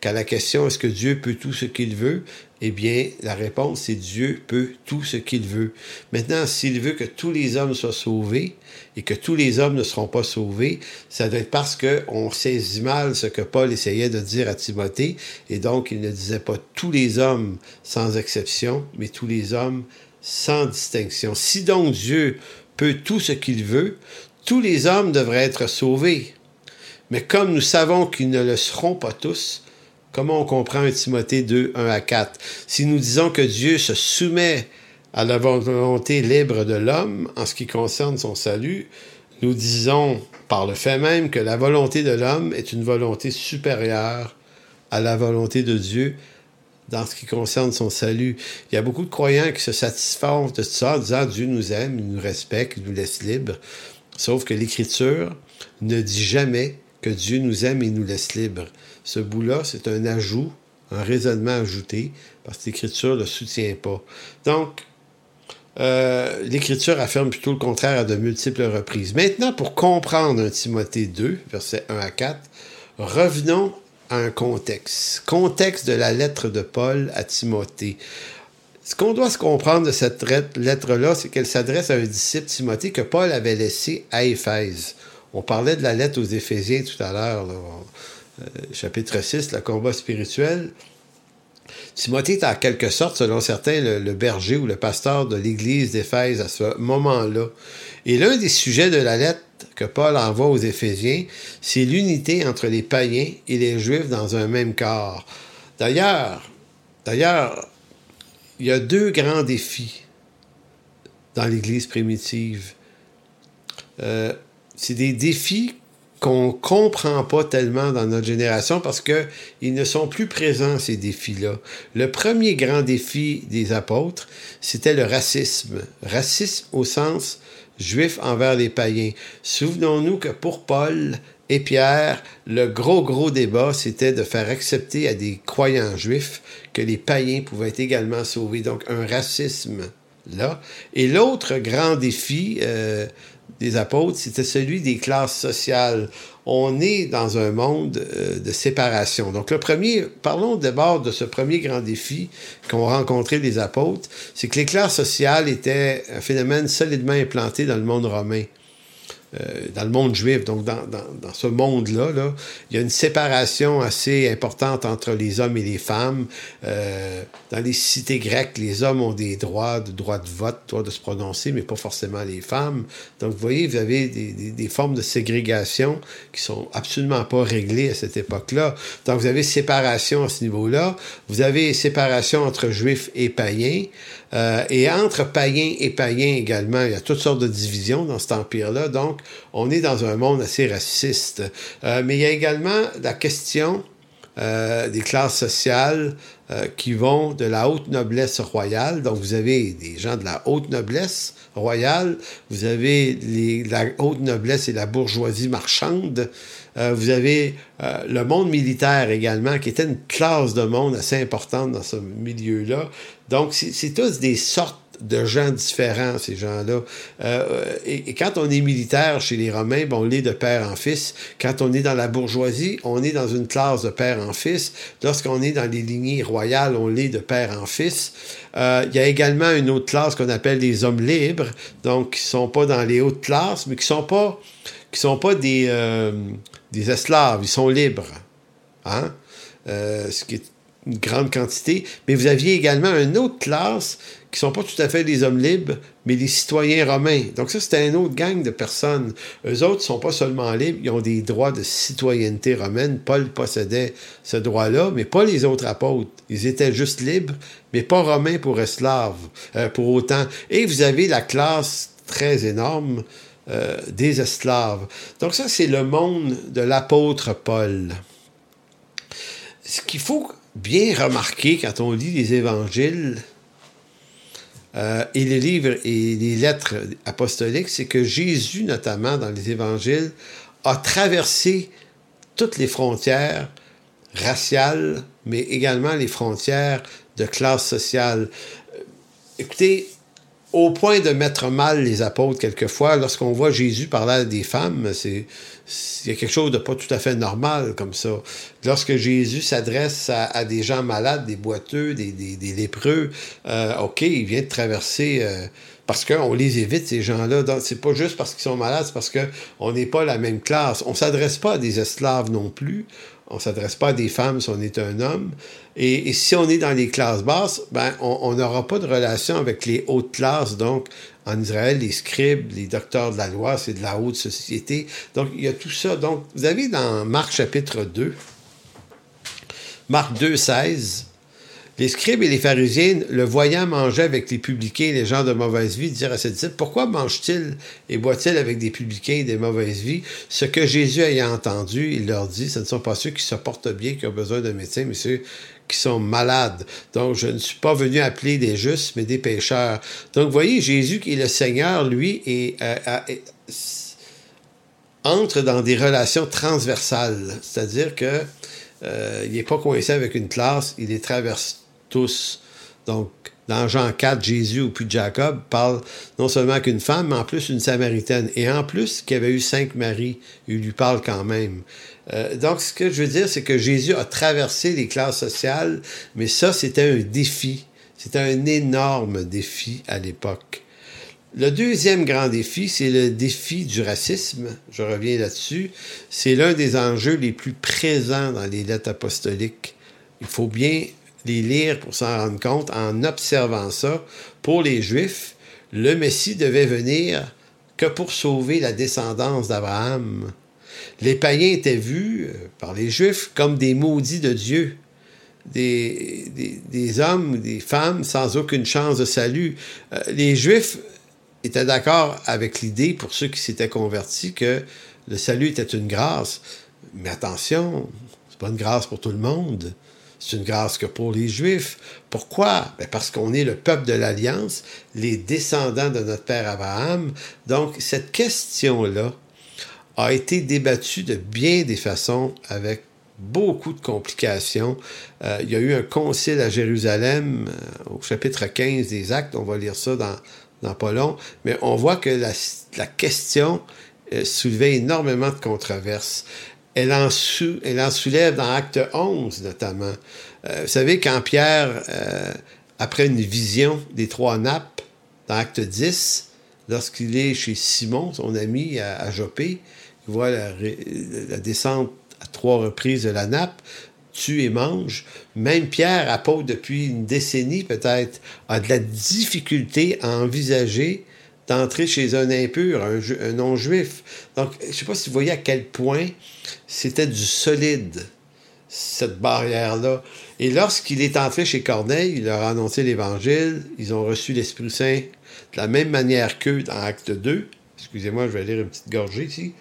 qu'à la question est-ce que Dieu peut tout ce qu'il veut, eh bien, la réponse, c'est Dieu peut tout ce qu'il veut. Maintenant, s'il veut que tous les hommes soient sauvés et que tous les hommes ne seront pas sauvés, ça doit être parce qu'on saisit mal ce que Paul essayait de dire à Timothée, et donc il ne disait pas tous les hommes sans exception, mais tous les hommes sans distinction. Si donc Dieu peut tout ce qu'il veut, tous les hommes devraient être sauvés. Mais comme nous savons qu'ils ne le seront pas tous, Comment on comprend un Timothée 2, 1 à 4? Si nous disons que Dieu se soumet à la volonté libre de l'homme en ce qui concerne son salut, nous disons par le fait même que la volonté de l'homme est une volonté supérieure à la volonté de Dieu dans ce qui concerne son salut. Il y a beaucoup de croyants qui se satisfont de ça en disant Dieu nous aime, il nous respecte, il nous laisse libres. Sauf que l'Écriture ne dit jamais que Dieu nous aime et nous laisse libres. Ce bout-là, c'est un ajout, un raisonnement ajouté, parce que l'Écriture ne le soutient pas. Donc, euh, l'Écriture affirme plutôt le contraire à de multiples reprises. Maintenant, pour comprendre un Timothée 2, versets 1 à 4, revenons à un contexte. Contexte de la lettre de Paul à Timothée. Ce qu'on doit se comprendre de cette lettre-là, c'est qu'elle s'adresse à un disciple Timothée que Paul avait laissé à Éphèse. On parlait de la lettre aux Éphésiens tout à l'heure. Euh, chapitre 6, le combat spirituel. Timothée est en quelque sorte, selon certains, le, berger ou le pasteur de l'église d'Éphèse à ce moment-là. Et l'un des sujets de la lettre que Paul envoie aux Éphésiens, c'est l'unité entre les païens et les juifs dans un même corps. D'ailleurs, d'ailleurs, il y a deux grands défis dans l'Église primitive. Euh, c'est des défis qu'on comprend pas tellement dans notre génération parce que ils ne sont plus présents ces défis-là. Le premier grand défi des apôtres, c'était le racisme. Racisme au sens juif envers les païens. Souvenons-nous que pour Paul et Pierre, le gros gros débat, c'était de faire accepter à des croyants juifs que les païens pouvaient également sauvés. Donc un racisme là. Et l'autre grand défi euh, des apôtres, c'était celui des classes sociales. On est dans un monde euh, de séparation. Donc le premier, parlons d'abord de ce premier grand défi qu'ont rencontré les apôtres, c'est que les classes sociales étaient un phénomène solidement implanté dans le monde romain. Euh, dans le monde juif, donc dans, dans, dans ce monde-là, là, il y a une séparation assez importante entre les hommes et les femmes. Euh, dans les cités grecques, les hommes ont des droits, de droit de vote, droit de se prononcer, mais pas forcément les femmes. Donc, vous voyez, vous avez des, des, des formes de ségrégation qui sont absolument pas réglées à cette époque-là. Donc, vous avez séparation à ce niveau-là. Vous avez séparation entre juifs et païens. Euh, et entre païens et païens également, il y a toutes sortes de divisions dans cet empire-là. Donc, on est dans un monde assez raciste. Euh, mais il y a également la question euh, des classes sociales qui vont de la haute noblesse royale. Donc, vous avez des gens de la haute noblesse royale, vous avez la haute noblesse et la bourgeoisie marchande, euh, vous avez euh, le monde militaire également, qui était une classe de monde assez importante dans ce milieu-là. Donc, c'est tous des sortes de gens différents, ces gens-là. Euh, et, quand on est militaire chez les Romains, on l'est de père en fils. Quand on est dans la bourgeoisie, on est dans une classe de père en fils. Lorsqu'on est dans les lignées royales, on l'est de père en fils. Il y a également une autre classe qu'on appelle les hommes libres, donc qui sont pas dans les hautes classes, mais qui sont sont pas des, des esclaves, ils sont libres. Hein? Euh, ce qui est une grande quantité. Mais vous aviez également une autre classe qui sont pas tout à fait des hommes libres, mais les citoyens romains. Donc ça, c'était une autre gang de personnes. Eux autres sont pas seulement libres, ils ont des droits de citoyenneté romaine. Paul possédait ce droit-là, mais pas les autres apôtres. Ils étaient juste libres, mais pas romains pour esclaves, euh, pour autant. Et vous avez la classe très énorme euh, des esclaves. Donc ça, c'est le monde de l'apôtre Paul. Ce qu'il faut bien remarquer quand on lit les évangiles euh, et les livres et les lettres apostoliques, c'est que Jésus, notamment dans les évangiles, a traversé toutes les frontières raciales, mais également les frontières de classe sociale. Écoutez, au point de mettre mal les apôtres quelquefois, lorsqu'on voit Jésus parler à des femmes, c'est il y a quelque chose de pas tout à fait normal comme ça. Lorsque Jésus s'adresse à, des gens malades, des boiteux, des, des, des lépreux, euh, OK, il vient de traverser... Euh, parce qu'on les évite, ces gens-là. C'est pas juste parce qu'ils sont malades, c'est parce qu'on n'est pas la même classe. On s'adresse pas à des esclaves non plus. On s'adresse pas à des femmes si on est un homme. Et, si on est dans les classes basses, ben, on n'aura pas de relation avec les hautes classes. Donc, en Israël, les scribes, les docteurs de la loi, c'est de la haute société. Donc, il y a tout ça. Donc, vous avez dans Marc chapitre 2, Marc 2, 16, les scribes et les pharisiens, le voyant manger avec les publicains et les gens de mauvaise vie, dirent à ses disciples, pourquoi mange-t-il et boit-il avec des publicains et des mauvaises vies? Ce que Jésus ayant entendu, il leur dit, ce ne sont pas ceux qui se portent bien qui ont besoin d'un médecin, mais ceux qui sont malades. Donc, je ne suis pas venu appeler des justes, mais des pécheurs. Donc, voyez, Jésus, qui est le Seigneur, lui, est, euh, est, entre dans des relations transversales. C'est-à-dire que euh, il n'est pas coincé avec une classe, il les traverse Donc, dans Jean 4, Jésus ou puis Jacob parle non seulement qu'une femme, mais en plus une samaritaine. Et en plus, qu'il avait eu cinq maris, il lui parle quand même. Euh, donc, ce que je veux dire, c'est que Jésus a traversé les classes sociales, mais ça, c'était un défi. C'était un énorme défi à l'époque. Le deuxième grand défi, c'est le défi du racisme. Je reviens là-dessus. C'est l'un des enjeux les plus présents dans les lettres apostoliques. Il faut bien les lire pour s'en rendre compte en observant ça. Pour les Juifs, le Messie devait venir que pour sauver la descendance d'Abraham. Les païens étaient vus euh, par les Juifs comme des maudits de Dieu, des, des, des hommes, des femmes sans aucune chance de salut. Euh, les Juifs étaient d'accord avec l'idée, pour ceux qui s'étaient convertis, que le salut était une grâce. Mais attention, c'est pas une grâce pour tout le monde. C'est une grâce que pour les Juifs. Pourquoi? Ben parce qu'on est le peuple de l'Alliance, les descendants de notre père Abraham. Donc, cette question-là a été débattue de bien des façons avec beaucoup de complications. Euh, il y a eu un concile à Jérusalem euh, au chapitre 15 des Actes, on va lire ça dans, dans pas long, mais on voit que la, question euh, soulevait énormément de controverses. Elle en, soulève dans Acte 11, notamment. Euh, vous savez, quand Pierre, euh, après une vision des trois nappes, dans Acte 10, lorsqu'il est chez Simon, son ami à, à Jopé, il voit la, la descente à trois reprises de la nappe, tue et mange. Même Pierre, apôtre depuis une décennie peut-être, a de la difficulté à envisager d'entrer chez un impur, un, un non-juif. Donc, je ne sais pas si vous voyez à quel point c'était du solide, cette barrière-là. Et lorsqu'il est entré chez Corneille, il leur a annoncé l'Évangile, ils ont reçu l'Esprit Saint de la même manière qu'eux dans Acte 2. Excusez-moi, je vais lire une petite gorgée ici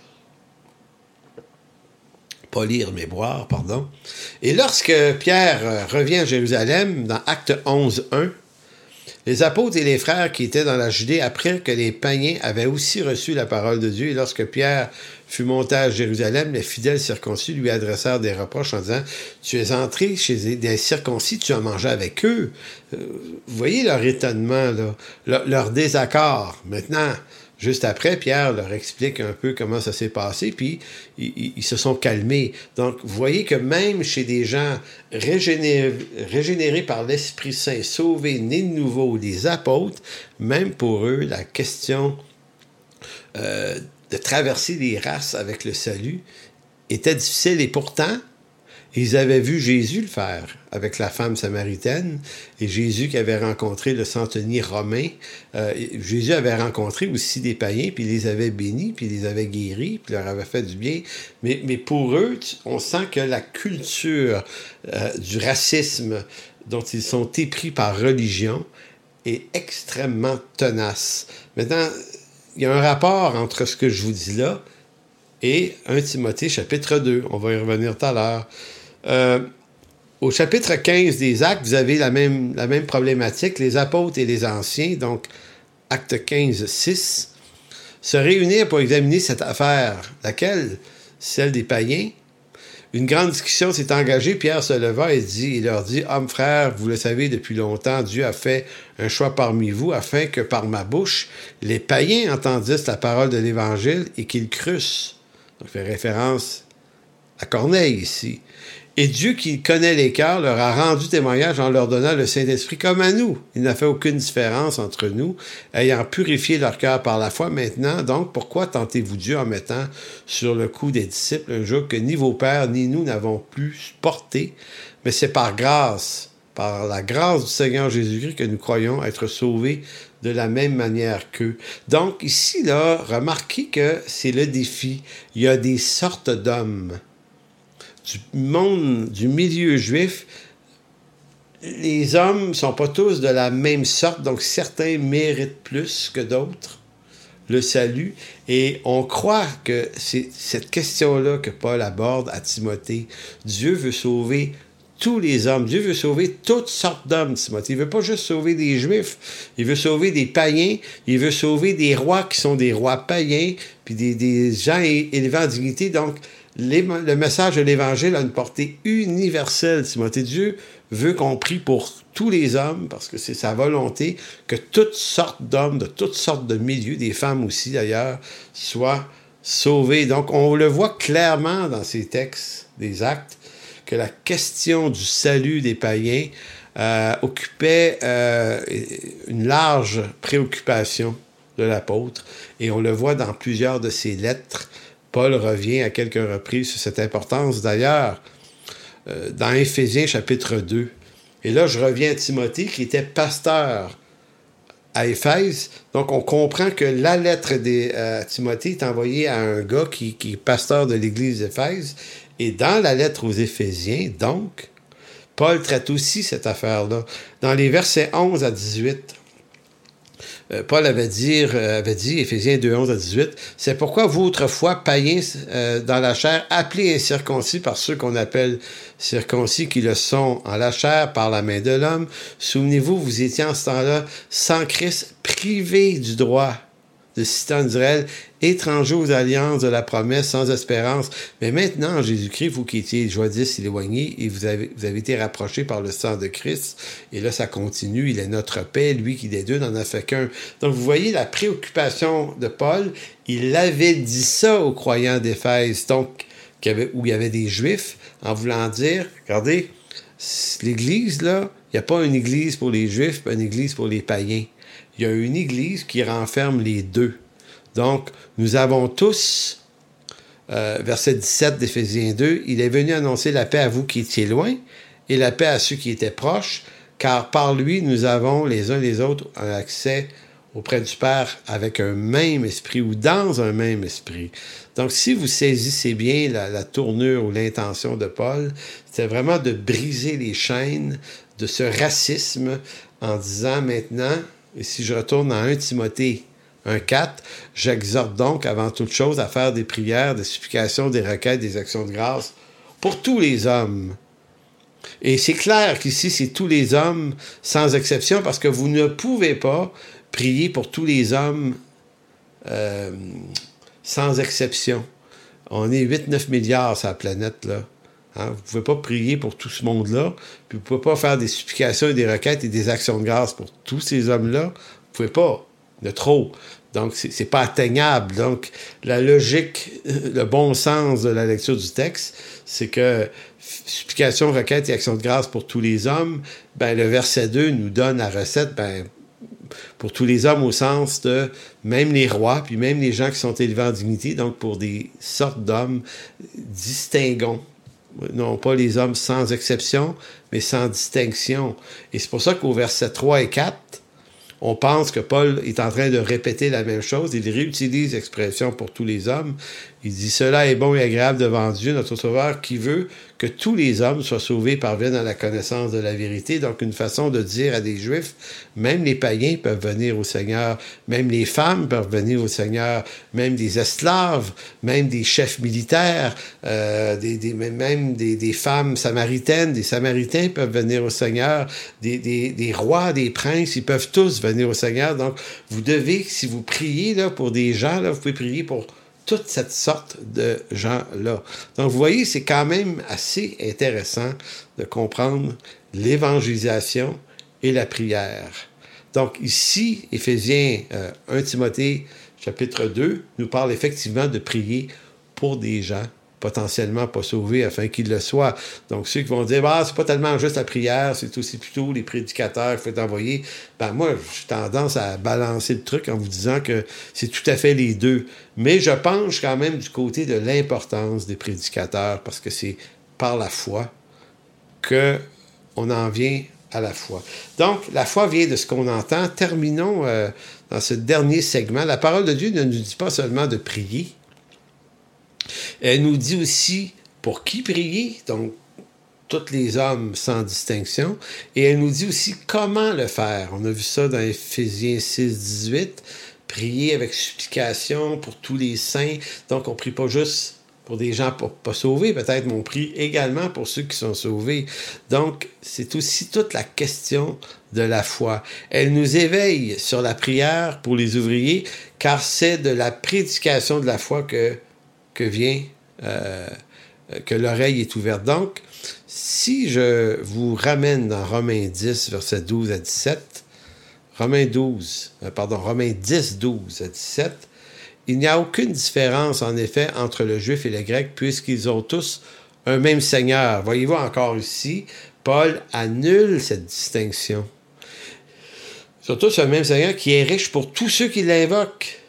pas lire mais boire, pardon. Et lorsque Pierre revient à Jérusalem, dans Acte 11, 1, les apôtres et les frères qui étaient dans la Judée apprirent que les païens avaient aussi reçu la parole de Dieu. Et lorsque Pierre fut monté à Jérusalem, les fidèles circoncis lui adressèrent des reproches en disant Tu es entré chez des circoncis, tu as mangé avec eux. Vous voyez leur étonnement, là, leur désaccord. Maintenant, Juste après, Pierre leur explique un peu comment ça s'est passé, puis ils, se sont calmés. Donc, vous voyez que même chez des gens régénérés, régénérés par l'Esprit Saint, sauvés, nés de nouveau, les apôtres, même pour eux, la question euh, de traverser les races avec le salut était difficile. Et pourtant, ils avaient vu Jésus le faire avec la femme samaritaine et Jésus qui avait rencontré le centenier romain. Euh, Jésus avait rencontré aussi des païens, puis les avait bénis, puis les avait guéris, puis leur avait fait du bien. Mais, mais pour eux, on sent que la culture euh, du racisme dont ils sont épris par religion est extrêmement tenace. Maintenant, il y a un rapport entre ce que je vous dis là et 1 Timothée chapitre 2. On va y revenir tout à l'heure. Euh, au chapitre 15 des Actes, vous avez la même, la même problématique. Les apôtres et les anciens, donc acte 15, 6, se réunirent pour examiner cette affaire. Laquelle? Celle des païens. Une grande discussion s'est engagée. Pierre se leva et dit, il leur dit, Hommes frères, vous le savez depuis longtemps, Dieu a fait un choix parmi vous afin que par ma bouche, les païens entendissent la parole de l'Évangile et qu'ils crussent. Donc, fait référence à Corneille ici. Et Dieu qui connaît les cœurs leur a rendu témoignage en leur donnant le Saint-Esprit comme à nous. Il n'a fait aucune différence entre nous, ayant purifié leur cœur par la foi maintenant. Donc, pourquoi tentez-vous Dieu en mettant sur le cou des disciples un jour que ni vos pères ni nous n'avons plus porté, mais c'est par grâce, par la grâce du Seigneur Jésus-Christ que nous croyons être sauvés de la même manière qu'eux. Donc, ici, là, remarquez que c'est le défi. Il y a des sortes d'hommes du monde, du milieu juif, les hommes ne sont pas tous de la même sorte, donc certains méritent plus que d'autres le salut. Et on croit que c'est cette question-là que Paul aborde à Timothée. Dieu veut sauver tous les hommes. Dieu veut sauver toutes sortes d'hommes, Timothée. Il veut pas juste sauver des Juifs. Il veut sauver des païens. Il veut sauver des rois qui sont des rois païens, puis des, des gens élevés en dignité. Donc, le message de l'Évangile a une portée universelle. Timothée Dieu veut qu'on prie pour tous les hommes, parce que c'est sa volonté que toutes sortes d'hommes, de toutes sortes de milieux, des femmes aussi d'ailleurs, soient sauvés. Donc on le voit clairement dans ces textes des actes, que la question du salut des païens euh, occupait euh, une large préoccupation de l'apôtre, et on le voit dans plusieurs de ses lettres Paul revient à quelques reprises sur cette importance. D'ailleurs, euh, dans Éphésiens chapitre 2, et là je reviens à Timothée qui était pasteur à Éphèse. Donc on comprend que la lettre de euh, Timothée est envoyée à un gars qui, qui est pasteur de l'église d'Éphèse. Et dans la lettre aux Éphésiens, donc, Paul traite aussi cette affaire-là. Dans les versets 11 à 18, euh, Paul avait dit, euh, avait dit, Éphésiens 2, 11 à 18, c'est pourquoi vous, autrefois, païens euh, dans la chair, appelés incirconcis par ceux qu'on appelle circoncis, qui le sont en la chair par la main de l'homme, souvenez-vous, vous étiez en ce temps-là sans Christ, privés du droit de citadins d'Israël, étrangers aux alliances de la promesse, sans espérance. Mais maintenant, en Jésus-Christ, vous qui étiez jadis éloignés, et vous avez, vous avez été rapprochés par le sang de Christ, et là, ça continue, il est notre paix, lui qui des deux n'en a fait qu'un. Donc, vous voyez la préoccupation de Paul, il avait dit ça aux croyants d'Éphèse, donc, où il y avait des Juifs, en voulant dire, regardez, l'Église, là, il n'y a pas une Église pour les Juifs, pas une Église pour les païens. Il y a une Église qui renferme les deux. Donc, nous avons tous, euh, verset 17 d'Éphésiens 2, il est venu annoncer la paix à vous qui étiez loin et la paix à ceux qui étaient proches, car par lui, nous avons les uns les autres un accès auprès du Père avec un même esprit ou dans un même esprit. Donc, si vous saisissez bien la, tournure ou l'intention de Paul, c'est vraiment de briser les chaînes de ce racisme en disant maintenant, et si je retourne dans 1 Timothée 1.4, j'exhorte donc avant toute chose à faire des prières, des supplications, des requêtes, des actions de grâce pour tous les hommes. Et c'est clair qu'ici, c'est tous les hommes sans exception parce que vous ne pouvez pas prier pour tous les hommes euh, sans exception. On est 8-9 milliards sur la planète, là. Hein? Vous ne pouvez pas prier pour tout ce monde-là, puis vous ne pouvez pas faire des supplications et des requêtes et des actions de grâce pour tous ces hommes-là. Vous ne pouvez pas. de trop. Donc, c'est n'est pas atteignable. Donc, la logique, le bon sens de la lecture du texte, c'est que supplication, requête et action de grâce pour tous les hommes, ben, le verset 2 nous donne la recette, ben, pour tous les hommes au sens de même les rois, puis même les gens qui sont élevés en dignité, donc pour des sortes d'hommes, distinguons. Non pas les hommes sans exception, mais sans distinction. Et c'est pour ça qu'au verset 3 et 4, on pense que Paul est en train de répéter la même chose. Il réutilise l'expression pour tous les hommes. Il dit Cela est bon et agréable devant Dieu, notre Sauveur, qui veut que tous les hommes soient sauvés parviennent à la connaissance de la vérité. Donc, une façon de dire à des Juifs, même les païens peuvent venir au Seigneur, même les femmes peuvent venir au Seigneur, même des esclaves, même des chefs militaires, euh, des, même des, femmes samaritaines, des samaritains peuvent venir au Seigneur, des, rois, des princes, ils peuvent tous venir au Seigneur. Donc, vous devez, si vous priez pour des gens, vous pouvez prier pour toute cette sorte de gens-là. Donc, vous voyez, c'est quand même assez intéressant de comprendre l'évangélisation et la prière. Donc, ici, Éphésiens 1 euh, Timothée chapitre 2 nous parle effectivement de prier pour des gens potentiellement pas sauvés afin qu'ils le soient. Donc, ceux qui vont dire, ah, c'est pas tellement juste la prière, c'est aussi plutôt les prédicateurs qu'il faut envoyer. Ben, moi, j'ai tendance à balancer le truc en vous disant que c'est tout à fait les deux. Mais je penche quand même du côté de l'importance des prédicateurs parce que c'est par la foi que on en vient à la foi. Donc, la foi vient de ce qu'on entend. Terminons euh, dans ce dernier segment. La parole de Dieu ne nous dit pas seulement de prier, elle nous dit aussi pour qui prier, donc tous les hommes sans distinction, et elle nous dit aussi comment le faire. On a vu ça dans Ephésiens 6, 18, prier avec supplication pour tous les saints. Donc on prie pas juste pour des gens pas, pas sauvés, peut-être, mais on prie également pour ceux qui sont sauvés. Donc, c'est aussi toute la question de la foi. Elle nous éveille sur la prière pour les ouvriers, car c'est de la prédication de la foi que que vient, euh, que l'oreille est ouverte. Donc, si je vous ramène dans Romains 10, versets 12 à 17, Romains 12, euh, pardon, Romains 10, 12 à 17, il n'y a aucune différence, en effet, entre le juif et le grec, puisqu'ils ont tous un même Seigneur. Voyez-vous encore ici, Paul annule cette distinction. Tous un même Seigneur qui est riche pour tous ceux qui l'invoquent.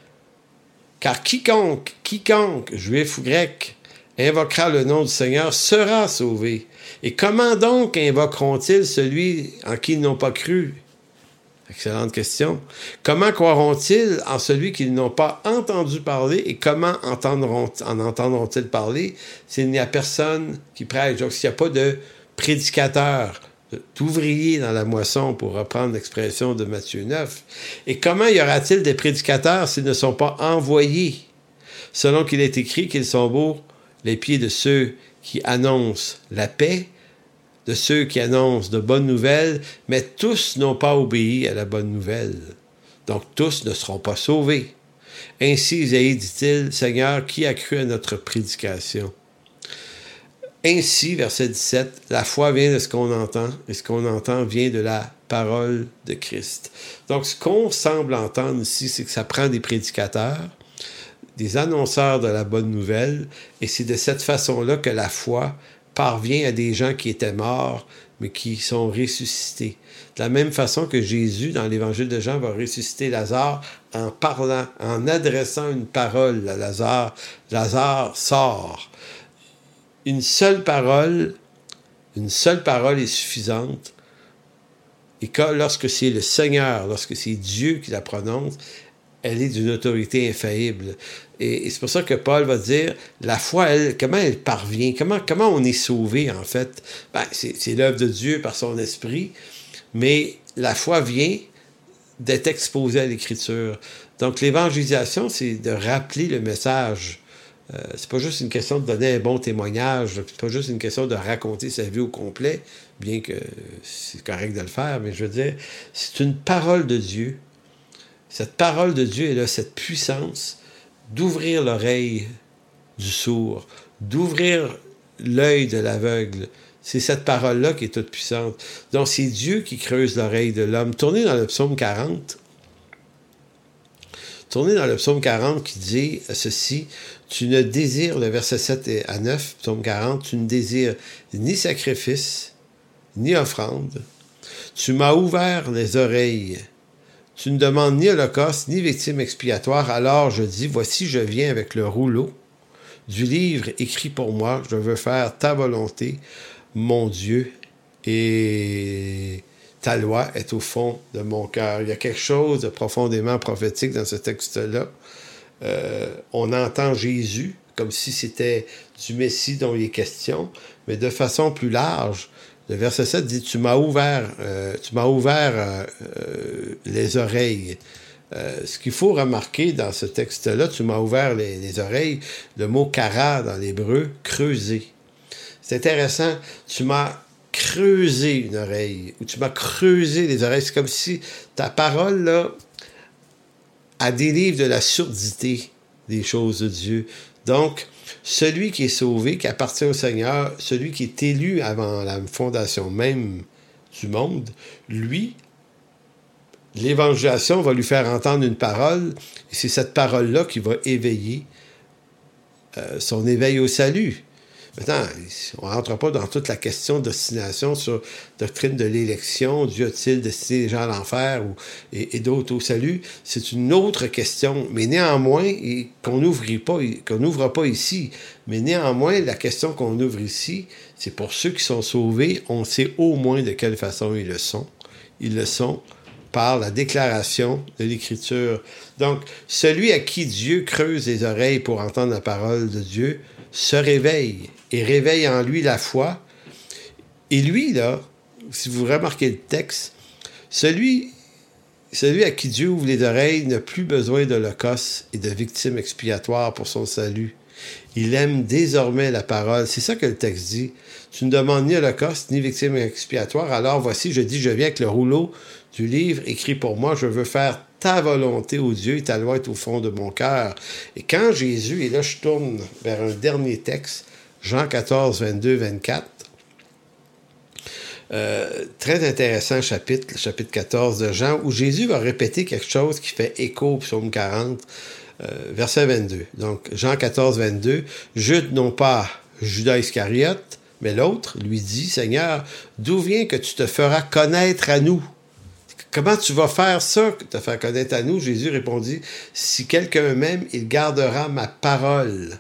Car quiconque, quiconque, juif ou grec, invoquera le nom du Seigneur sera sauvé. Et comment donc invoqueront-ils celui en qui ils n'ont pas cru? Excellente question. Comment croiront-ils en celui qu'ils n'ont pas entendu parler? Et comment entendront, en entendront-ils parler s'il n'y a personne qui prêche? Donc, s'il n'y a pas de prédicateur, d'ouvriers dans la moisson, pour reprendre l'expression de Matthieu 9. Et comment y aura-t-il des prédicateurs s'ils ne sont pas envoyés, selon qu'il est écrit qu'ils sont beaux les pieds de ceux qui annoncent la paix, de ceux qui annoncent de bonnes nouvelles, mais tous n'ont pas obéi à la bonne nouvelle. Donc tous ne seront pas sauvés. Ainsi, Isaïe dit-il, Seigneur, qui a cru à notre prédication? Ainsi, verset 17, la foi vient de ce qu'on entend, et ce qu'on entend vient de la parole de Christ. Donc, ce qu'on semble entendre ici, c'est que ça prend des prédicateurs, des annonceurs de la bonne nouvelle, et c'est de cette façon-là que la foi parvient à des gens qui étaient morts, mais qui sont ressuscités. De la même façon que Jésus, dans l'évangile de Jean, va ressusciter Lazare en parlant, en adressant une parole à Lazare. Lazare sort une seule parole, une seule parole est suffisante. Et quand, lorsque c'est le Seigneur, lorsque c'est Dieu qui la prononce, elle est d'une autorité infaillible. Et, c'est pour ça que Paul va dire, la foi, elle, comment elle parvient, comment, comment on est sauvé, en fait? Ben, c'est l'œuvre de Dieu par son esprit, mais la foi vient d'être exposée à l'Écriture. Donc l'évangélisation, c'est de rappeler le message euh, c'est pas juste une question de donner un bon témoignage, c'est pas juste une question de raconter sa vie au complet, bien que c'est correct de le faire, mais je veux dire, c'est une parole de Dieu. Cette parole de Dieu, elle a cette puissance d'ouvrir l'oreille du sourd, d'ouvrir l'œil de l'aveugle. C'est cette parole-là qui est toute puissante. Donc, c'est Dieu qui creuse l'oreille de l'homme. Tournez dans le psaume 40. Tournez dans le psaume 40 qui dit ceci tu ne désires, le verset 7 à 9, psaume 40, tu ne désires ni sacrifice, ni offrande. Tu m'as ouvert les oreilles. Tu ne demandes ni holocauste, ni victime expiatoire. Alors je dis, voici, je viens avec le rouleau du livre écrit pour moi. Je veux faire ta volonté, mon Dieu, et ta loi est au fond de mon cœur. Il y a quelque chose de profondément prophétique dans ce texte-là. Euh, on entend Jésus comme si c'était du Messie dont il est question, mais de façon plus large. Le verset 7 dit Tu m'as ouvert, euh, tu m'as ouvert euh, les oreilles. ce qu'il faut remarquer dans ce texte-là, tu m'as ouvert les, oreilles, le mot kara dans l'hébreu, creuser. C'est intéressant, tu m'as creusé une oreille, ou tu m'as creusé les oreilles. C'est comme si ta parole, là, à délivre de la surdité des choses de Dieu. Donc, celui qui est sauvé, qui appartient au Seigneur, celui qui est élu avant la fondation même du monde, lui, l'évangélisation va lui faire entendre une parole, et c'est cette parole-là qui va éveiller euh, son éveil au salut. Maintenant, on ne rentre pas dans toute la question d'obstination sur doctrine de l'élection, Dieu a-t-il destiné les gens à l'enfer et, d'autres au salut? C'est une autre question, mais néanmoins, qu'on n'ouvre qu'on n'ouvre pas ici. Mais néanmoins, la question qu'on ouvre ici, c'est pour ceux qui sont sauvés, on sait au moins de quelle façon ils le sont. Ils le sont par la déclaration de l'Écriture. Donc, celui à qui Dieu creuse les oreilles pour entendre la parole de Dieu se réveille et réveille en lui la foi. Et lui, là, si vous remarquez le texte, celui, celui à qui Dieu ouvre les oreilles n'a plus besoin d'holocauste et de victimes expiatoires pour son salut. Il aime désormais la parole. C'est ça que le texte dit. Tu ne demandes ni holocauste ni victime expiatoire. Alors voici, je dis, je viens avec le rouleau du livre écrit pour moi. Je veux faire ta volonté, ô Dieu, et ta loi est au fond de mon cœur. Et quand Jésus, et là je tourne vers un dernier texte, Jean 14, 22, 24. très intéressant chapitre, chapitre 14 de Jean, où Jésus va répéter quelque chose qui fait écho au psaume 40, euh, verset 22. Donc, Jean 14, 22, Jude non pas Judas Iscariote, mais l'autre lui dit, Seigneur, d'où vient que tu te feras connaître à nous? Comment tu vas faire ça, te faire connaître à nous? Jésus répondit, si quelqu'un m'aime, il gardera ma parole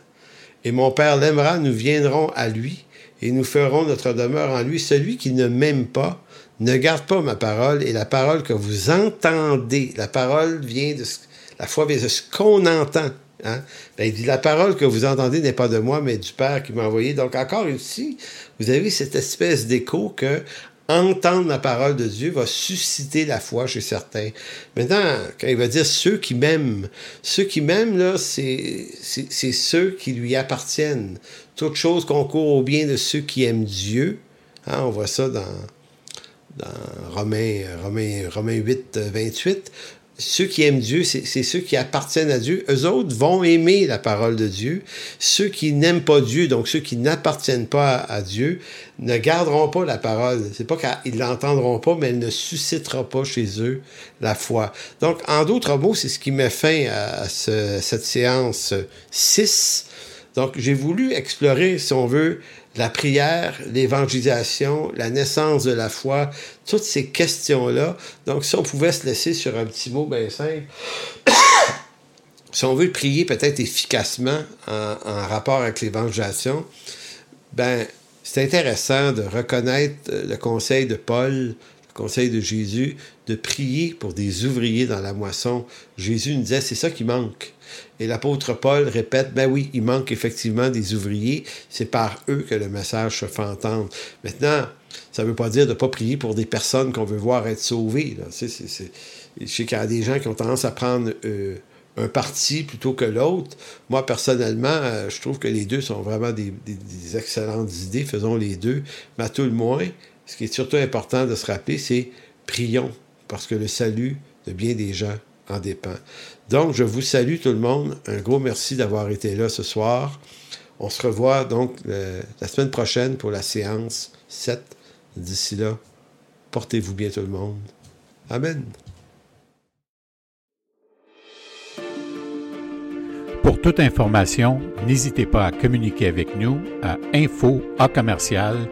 et mon Père l'aimera, nous viendrons à lui, et nous ferons notre demeure en lui. Celui qui ne m'aime pas, ne garde pas ma parole, et la parole que vous entendez, la parole vient de ce, la foi vient de ce qu'on entend. Hein? Ben, il dit, la parole que vous entendez n'est pas de moi, mais du Père qui m'a envoyé. Donc encore ici, vous avez cette espèce d'écho que entendre la parole de Dieu va susciter la foi chez certains. Maintenant, quand il va dire ceux qui m'aiment, ceux qui m'aiment, là, c'est, ceux qui lui appartiennent. Toute chose concourt au bien de ceux qui aiment Dieu. Hein, on voit ça dans, dans Romains 8, 28. Ceux qui aiment Dieu, c'est ceux qui appartiennent à Dieu. Eux autres vont aimer la parole de Dieu. Ceux qui n'aiment pas Dieu, donc ceux qui n'appartiennent pas à, Dieu, ne garderont pas la parole. C'est pas qu'ils l'entendront pas, mais elle ne suscitera pas chez eux la foi. Donc, en d'autres mots, c'est ce qui met fin à, cette séance 6. Donc, j'ai voulu explorer, si on veut, la prière, l'évangélisation, la naissance de la foi, toutes ces questions-là. Donc, si on pouvait se laisser sur un petit mot bien simple, <coughs> si on veut prier peut-être efficacement en, rapport avec l'évangélisation, ben, c'est intéressant de reconnaître le conseil de Paul, le conseil de Jésus, de prier pour des ouvriers dans la moisson. Jésus nous disait, c'est ça qui manque. Et l'apôtre Paul répète, ben oui, il manque effectivement des ouvriers, c'est par eux que le message se fait entendre. Maintenant, ça ne veut pas dire de ne pas prier pour des personnes qu'on veut voir être sauvées. Je sais qu'il y a des gens qui ont tendance à prendre euh, un parti plutôt que l'autre. Moi, personnellement, euh, je trouve que les deux sont vraiment des, des, excellentes idées. Faisons les deux. Mais à tout le moins, ce qui est surtout important de se rappeler, c'est prions, parce que le salut de bien des gens en dépend. Donc, je vous salue tout le monde. Un gros merci d'avoir été là ce soir. On se revoit donc la semaine prochaine pour la séance 7. D'ici là, portez-vous bien tout le monde. Amen. Pour toute information, n'hésitez pas à communiquer avec nous à info à commercial.